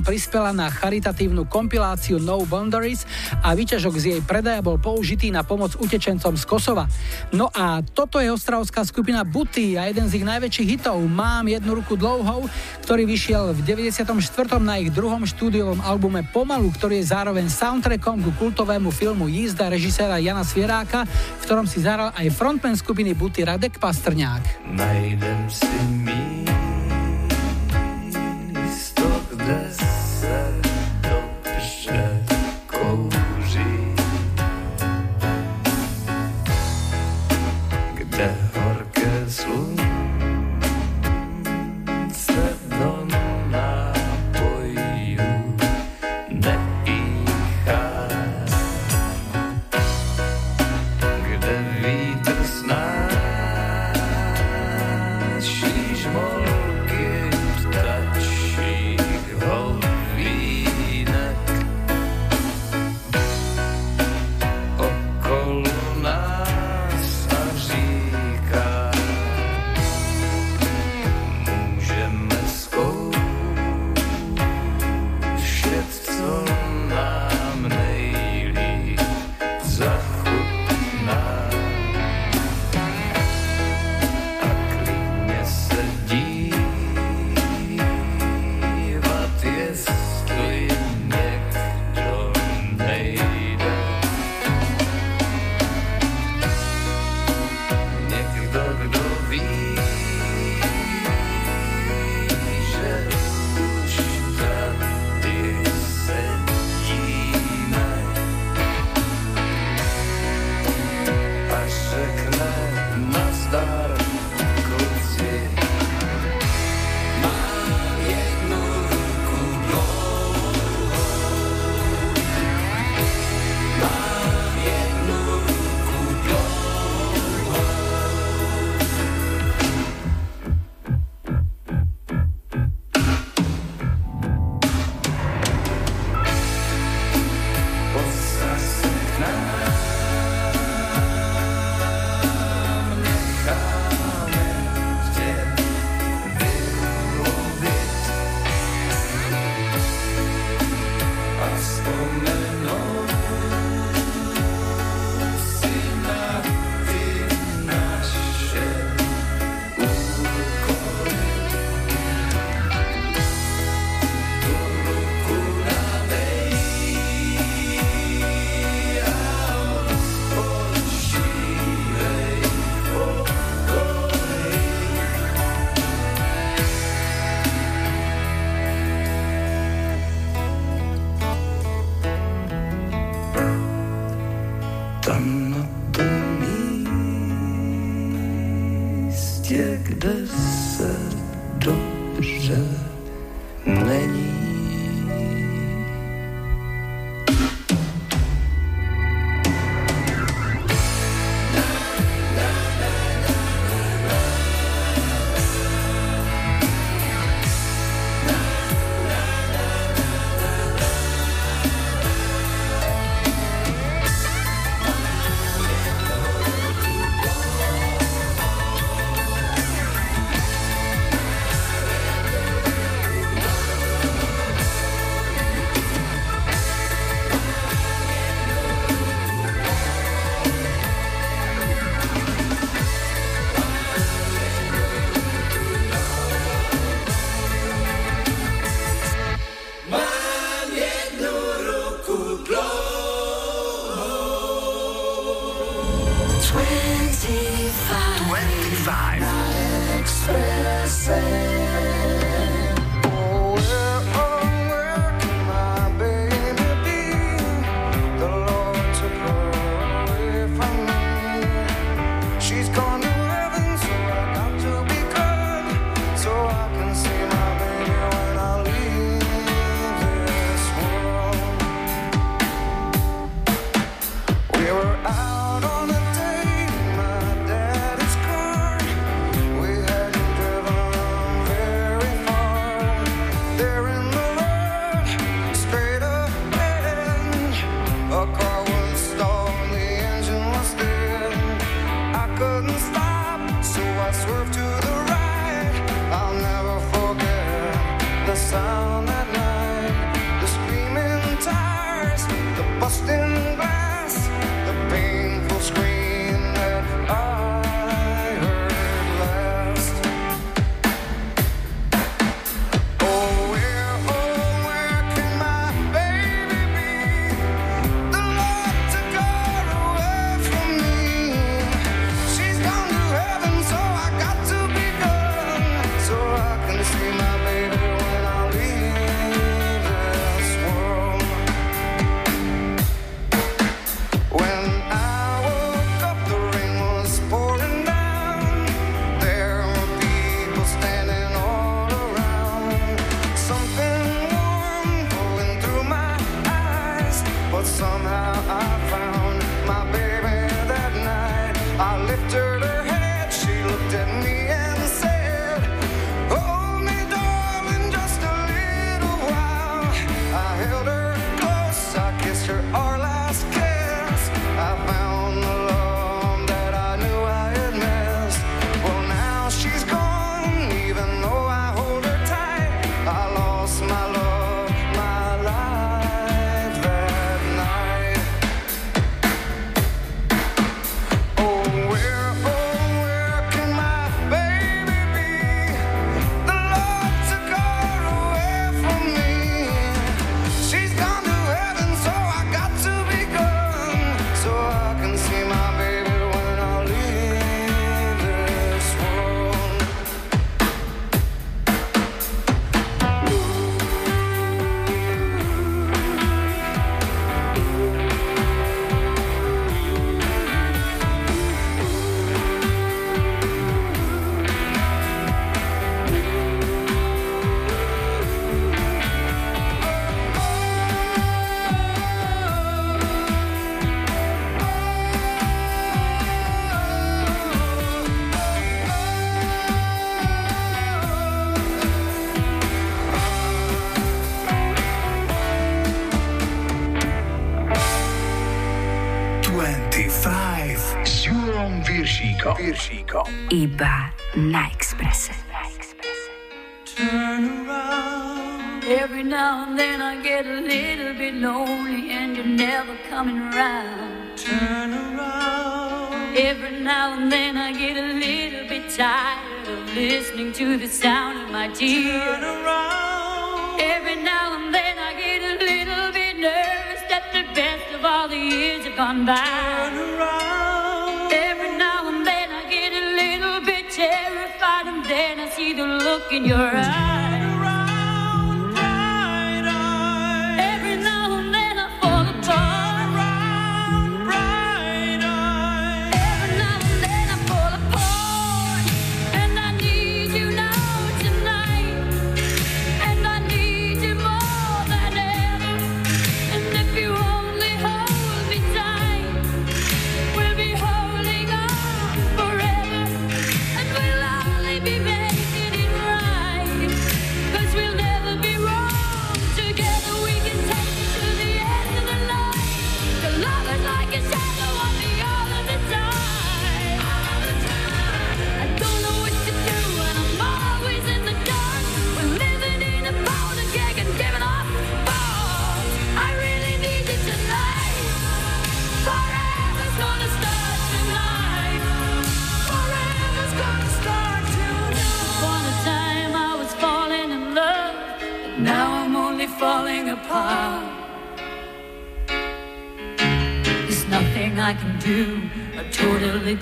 prispela na charitatívnu kompiláciu No Boundaries a výťažok z jej predaja bol použitý na pomoc utečencom z Kosova. No a toto je ostravská skupina Buty a jeden z ich najväčších hitov Mám jednu ruku dlouhou, ktorý vyšiel v 94. na ich druhom štúdiovom albume Pomalu, ktorý je zároveň soundtrackom ku kultovému filmu Jízda režiséra Jana Svieráka, v ktorom si zahral aj frontman skupiny Buty Radek Pastrňák. Najdem si místo, kde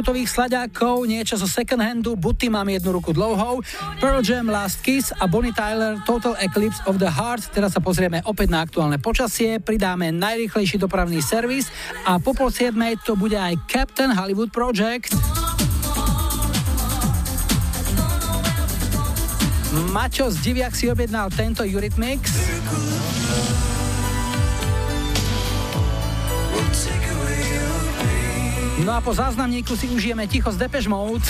tutových slaďákov, niečo zo second handu, buty mám jednu ruku dlouhou, Pearl Jam Last Kiss a Bonnie Tyler Total Eclipse of the Heart. Teraz sa pozrieme opäť na aktuálne počasie, pridáme najrychlejší dopravný servis a po pol to bude aj Captain Hollywood Project. Mačo z Diviak si objednal tento Eurythmics. No a po záznamníku si užijeme ticho z Depeche Mode.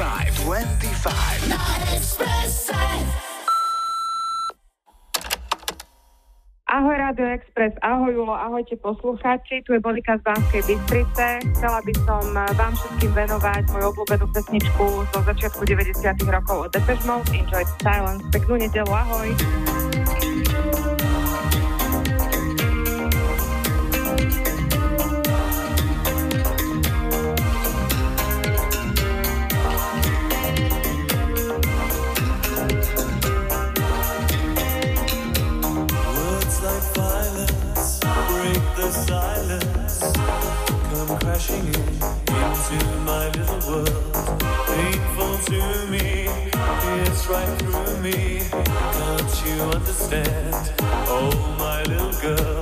Five, 25. 25. Rádio Express. Ahoj Julo, ahojte poslucháči, tu je Monika z Banskej Bystrice. Chcela by som eh, vám všetkým venovať moju obľúbenú pesničku zo začiatku 90 rokov od Depeche Mode. Enjoy the silence. Peknú nedelu, ahoj. crashing in into my little world. Painful to me, it's right through me. Don't you understand? Oh, my little girl.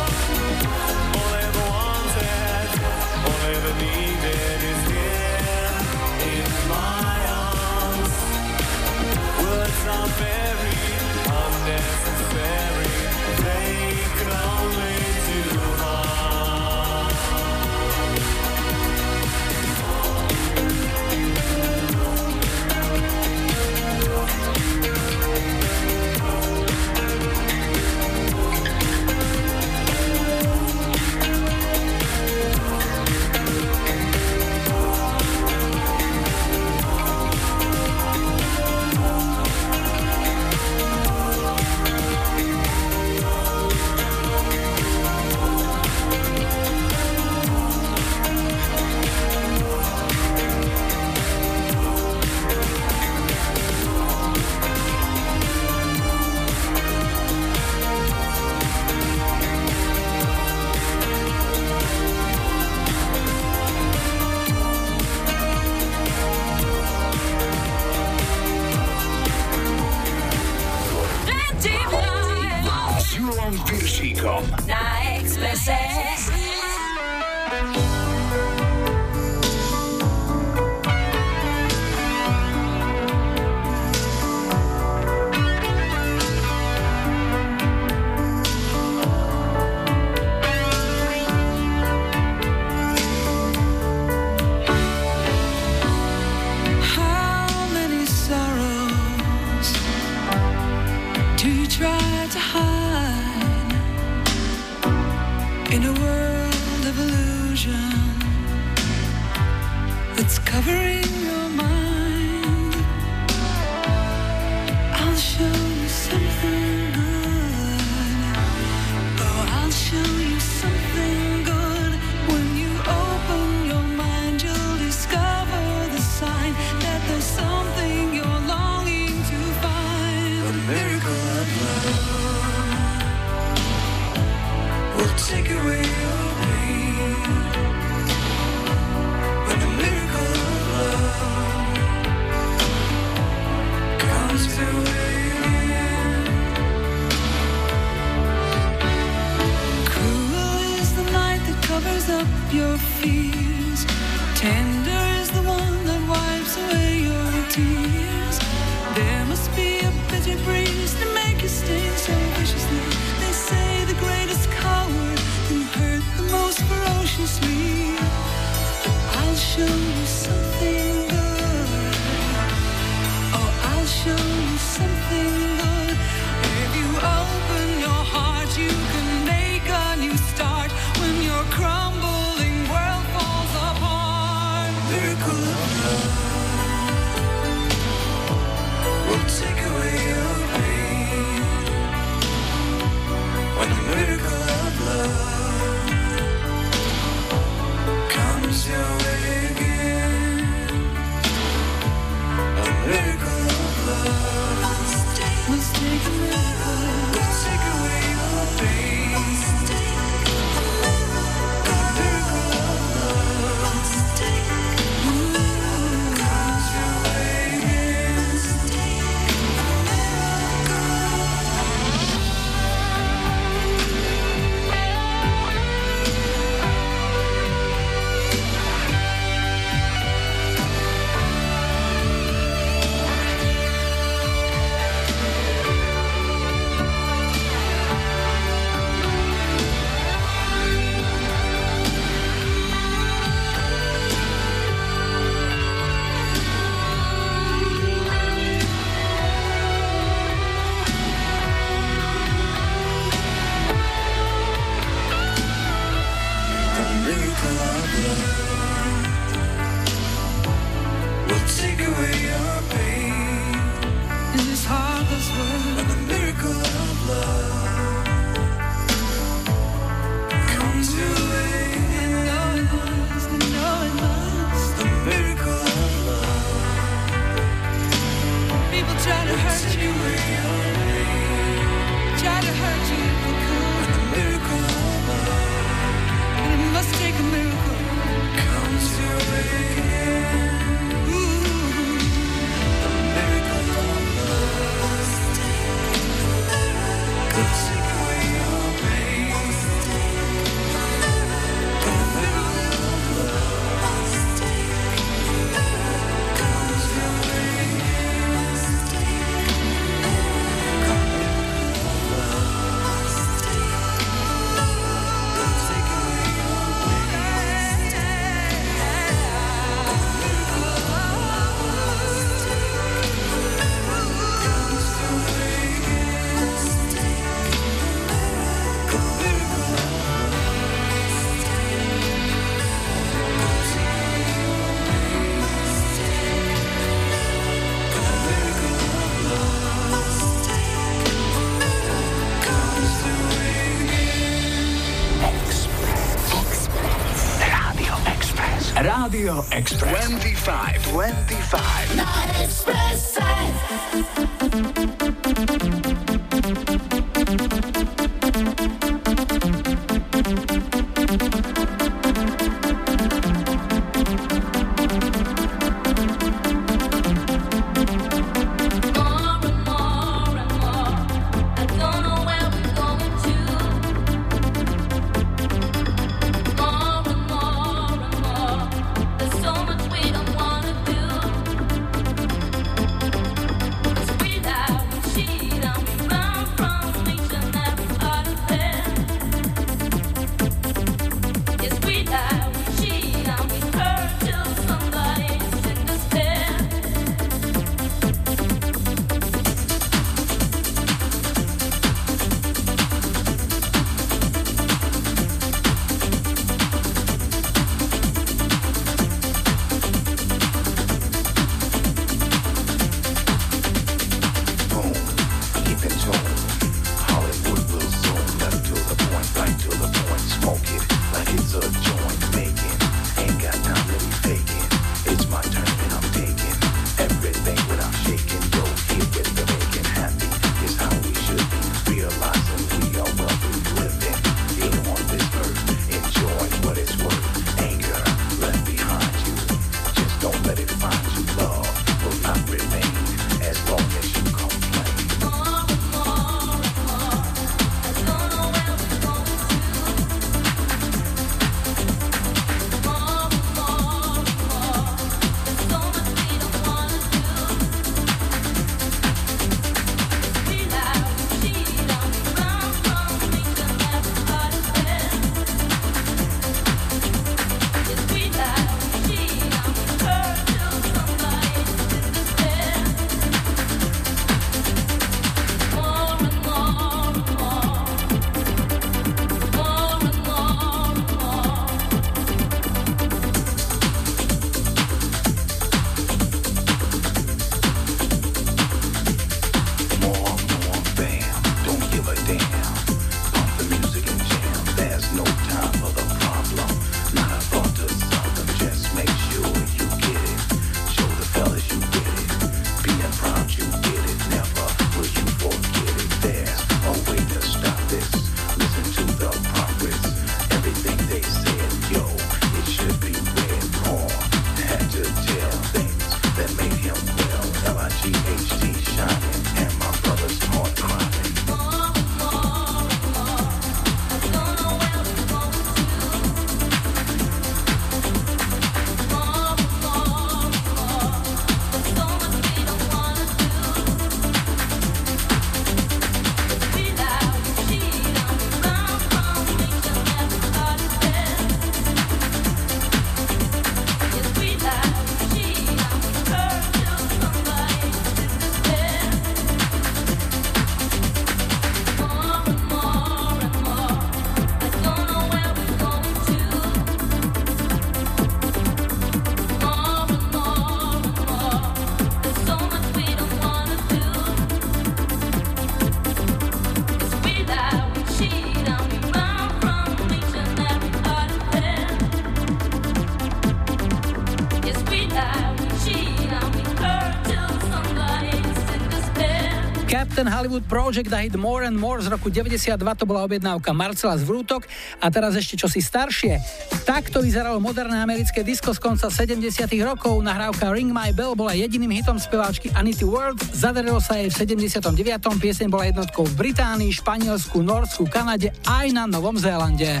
Project a hit More and More z roku 92 to bola objednávka Marcela z Vrútok a teraz ešte čosi staršie. Takto vyzeralo moderné americké disko z konca 70 rokov. Nahrávka Ring My Bell bola jediným hitom speváčky Anity World. Zadarilo sa jej v 79. Pieseň bola jednotkou v Británii, Španielsku, Norsku, Kanade aj na Novom Zélande.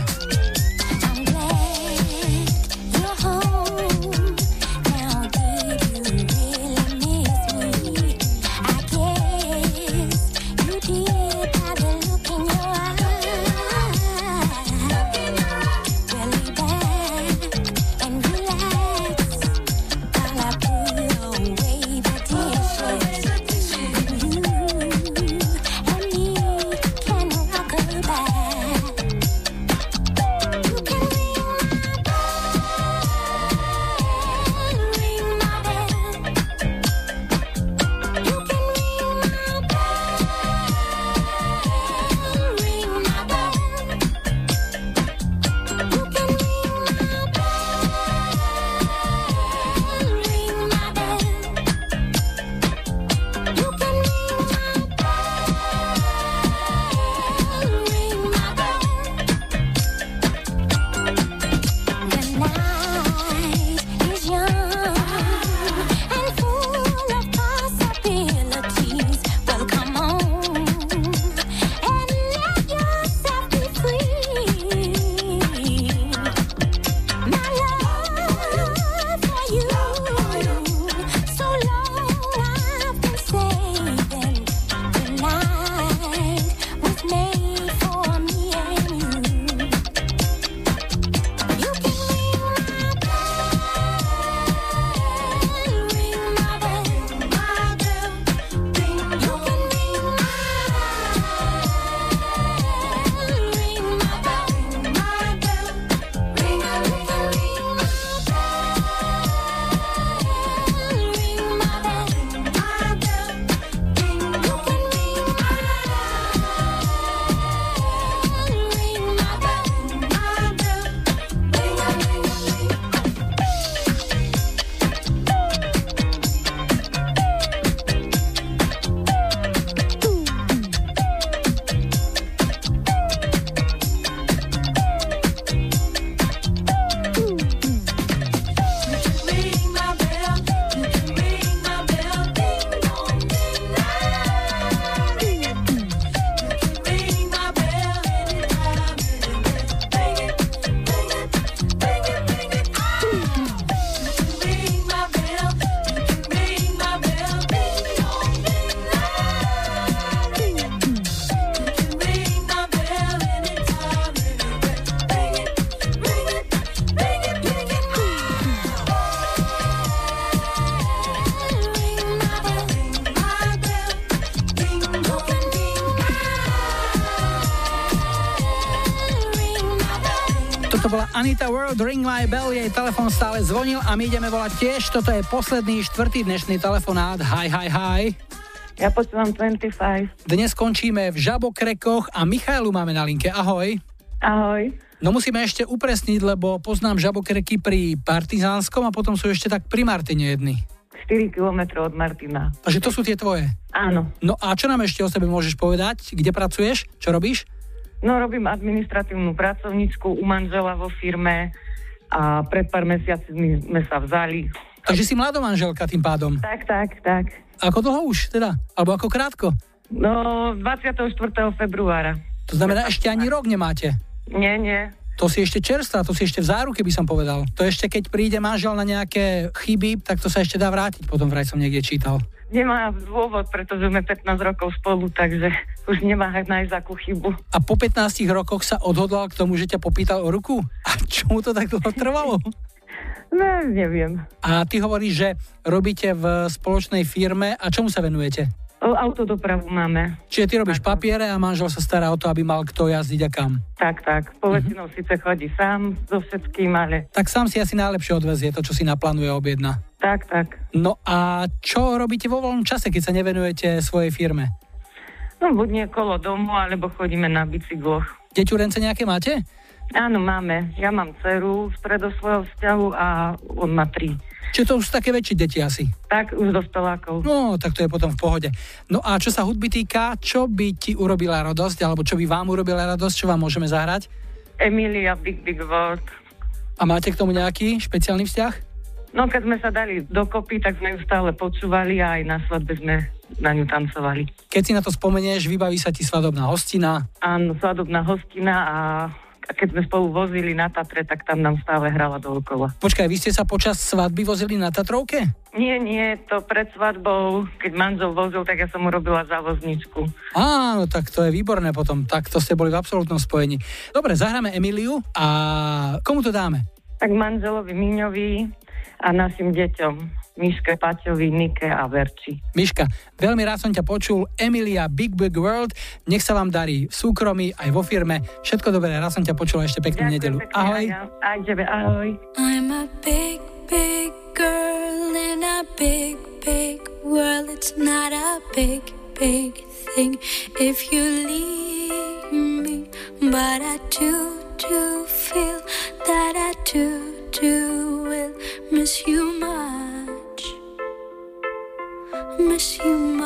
World, Ring My Bell, jej telefon stále zvonil a my ideme volať tiež. Toto je posledný štvrtý dnešný telefonát. Hi, hi, hi. Ja počúvam 25. Dnes skončíme v Žabokrekoch a Michailu máme na linke. Ahoj. Ahoj. No musíme ešte upresniť, lebo poznám Žabokreky pri Partizánskom a potom sú ešte tak pri Martine jedni. 4 km od Martina. Takže to sú tie tvoje. Áno. No a čo nám ešte o sebe môžeš povedať? Kde pracuješ? Čo robíš? No robím administratívnu pracovníčku u manžela vo firme a pred pár mesiacmi sme sa vzali. Takže si mladomanželka tým pádom. Tak, tak, tak. Ako dlho už teda? Alebo ako krátko? No 24. februára. To znamená, ešte ani rok nemáte. Nie, nie. To si ešte čerstvá, to si ešte v záruke by som povedal. To ešte keď príde manžel na nejaké chyby, tak to sa ešte dá vrátiť, potom vraj som niekde čítal. Nemá dôvod, pretože sme 15 rokov spolu, takže už nemá nájsť akú chybu. A po 15 rokoch sa odhodlal k tomu, že ťa popýtal o ruku? A čo mu to tak dlho trvalo? No, neviem. A ty hovoríš, že robíte v spoločnej firme a čomu sa venujete? Autodopravu máme. Čiže ty robíš papiere a manžel sa stará o to, aby mal kto jazdiť a kam. Tak, tak. Poväčšinou mm-hmm. síce chodí sám so všetkým, ale... Tak sám si asi najlepšie odvezie to, čo si naplánuje objedna. Tak, tak. No a čo robíte vo voľnom čase, keď sa nevenujete svojej firme? No, buď nie kolo domu, alebo chodíme na bicykloch. Deťurence nejaké máte? Áno, máme. Ja mám dceru z predo svojho vzťahu a on má tri. Čiže to už sú také väčšie deti asi. Tak, už dospelákov. No, tak to je potom v pohode. No a čo sa hudby týka, čo by ti urobila radosť, alebo čo by vám urobila radosť, čo vám môžeme zahrať? Emilia Big Big World. A máte k tomu nejaký špeciálny vzťah? No, keď sme sa dali dokopy, tak sme ju stále počúvali a aj na svadbe sme na ňu tancovali. Keď si na to spomenieš, vybaví sa ti svadobná hostina. Áno, svadobná hostina a a keď sme spolu vozili na Tatre, tak tam nám stále hrala dookola. Počkaj, vy ste sa počas svadby vozili na Tatrovke? Nie, nie, to pred svadbou, keď manžel vozil, tak ja som mu robila závozničku. Áno, tak to je výborné potom. Tak to ste boli v absolútnom spojení. Dobre, zahráme Emiliu a komu to dáme? Tak manželovi Miňovi a našim deťom. Miške, Paťovi, Nike a Verči. Miška, veľmi rád som ťa počul. Emilia Big Big World. Nech sa vám darí v súkromí, aj vo firme. Všetko dobré, rád som ťa počul ešte peknú nedelu. Ahoj. Aj tebe, ahoj. I'm a big, big girl in a big, big world. It's not a big, big thing if you leave me. But I do, do feel that I do, do 心。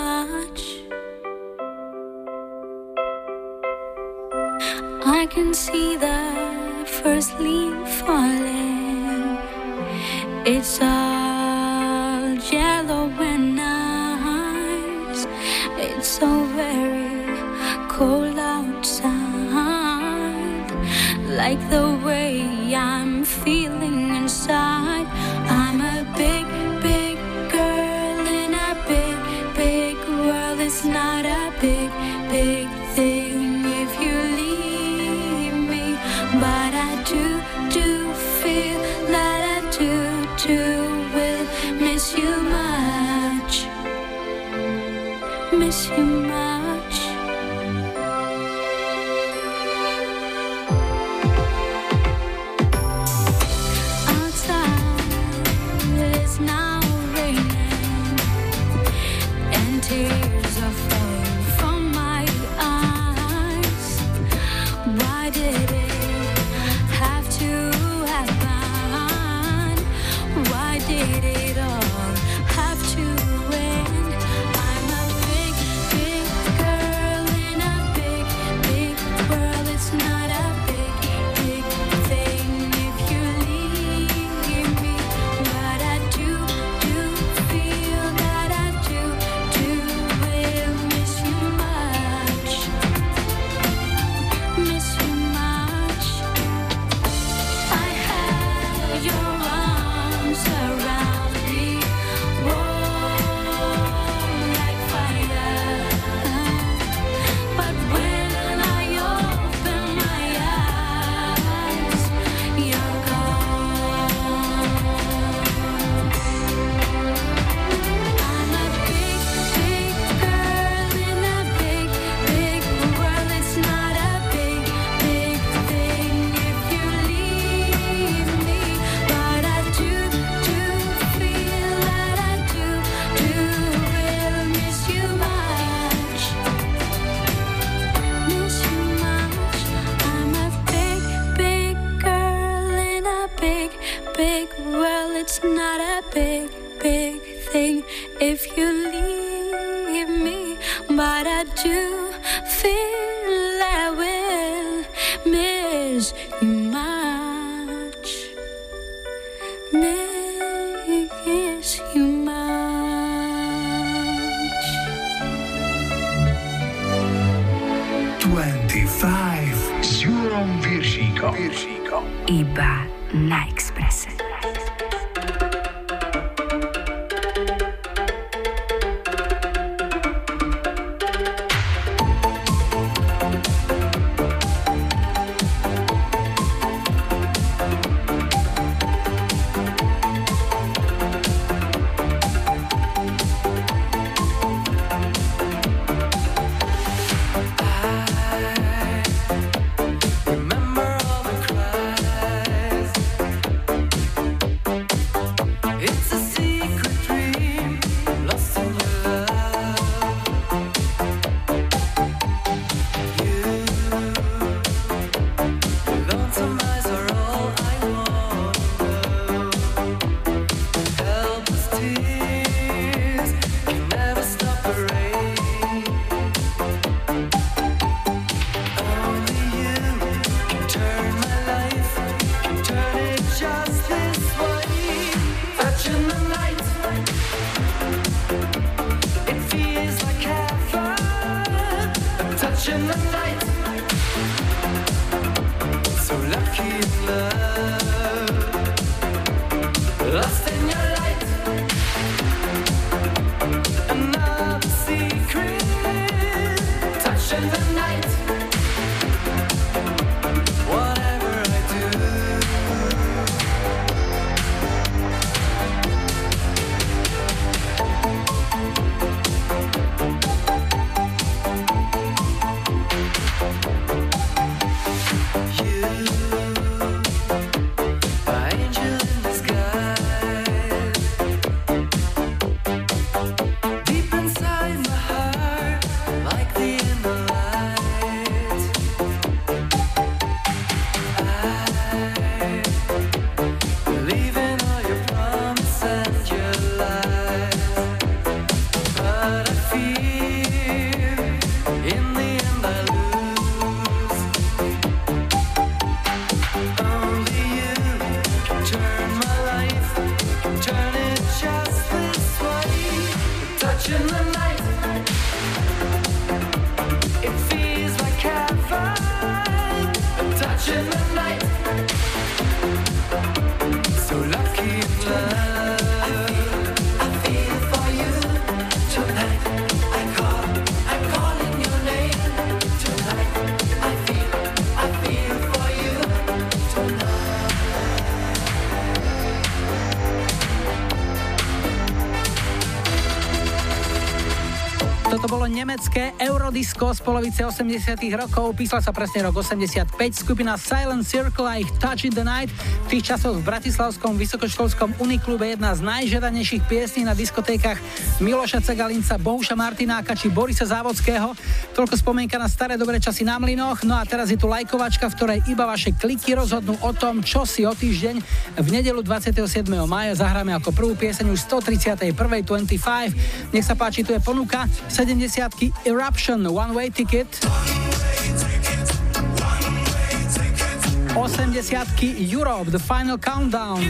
Nemecké Eurodisco z polovice 80 rokov, písal sa presne rok 85, skupina Silent Circle a ich Touch in the Night. V tých časoch v Bratislavskom vysokoškolskom Uniklube jedna z najžiadanejších piesní na diskotékach Miloša Cegalinca, Bohuša Martináka či Borisa Závodského. Toľko spomienka na staré dobré časy na mlynoch. No a teraz je tu lajkovačka, v ktorej iba vaše kliky rozhodnú o tom, čo si o týždeň v nedelu 27. mája zahráme ako prvú pieseň už 131. 25. Nech sa páči, tu je ponuka 70 Eruption One Way Ticket 80 Europe The Final Countdown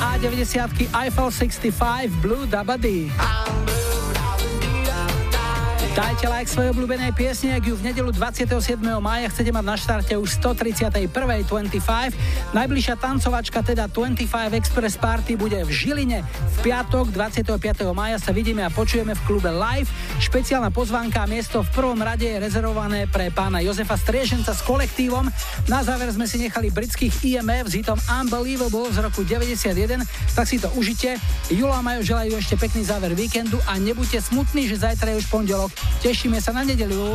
a 90 Eiffel 65 Blue Dabadi. Dajte like svojej obľúbenej piesne, ak ju v nedelu 27. mája chcete mať na štarte už 131. 25. Najbližšia tancovačka, teda 25 Express Party, bude v Žiline. V piatok 25. mája sa vidíme a počujeme v klube Live. Špeciálna pozvánka a miesto v prvom rade je rezervované pre pána Jozefa Strieženca s kolektívom. Na záver sme si nechali britských IMF s hitom Unbelievable z roku 91, tak si to užite. Julo a Majo želajú ešte pekný záver víkendu a nebuďte smutní, že zajtra je už pondelok. Tešíme sa na nedeliu.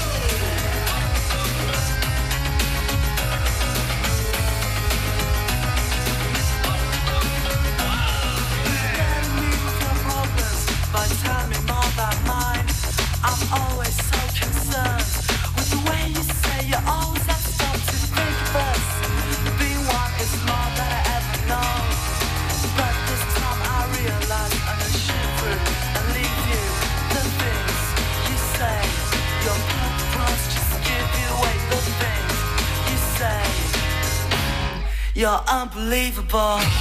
Unbelievable.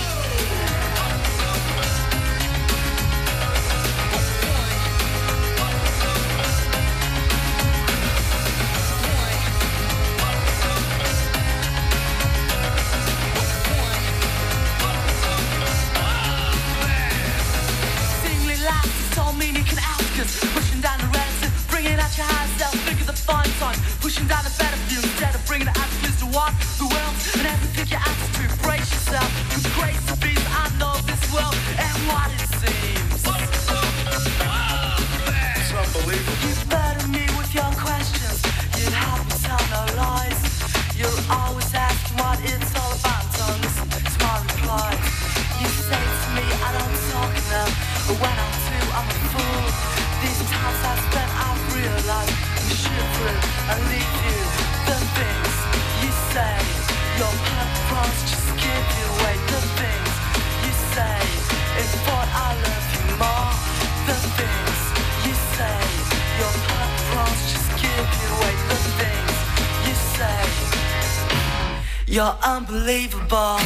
Unbelievable.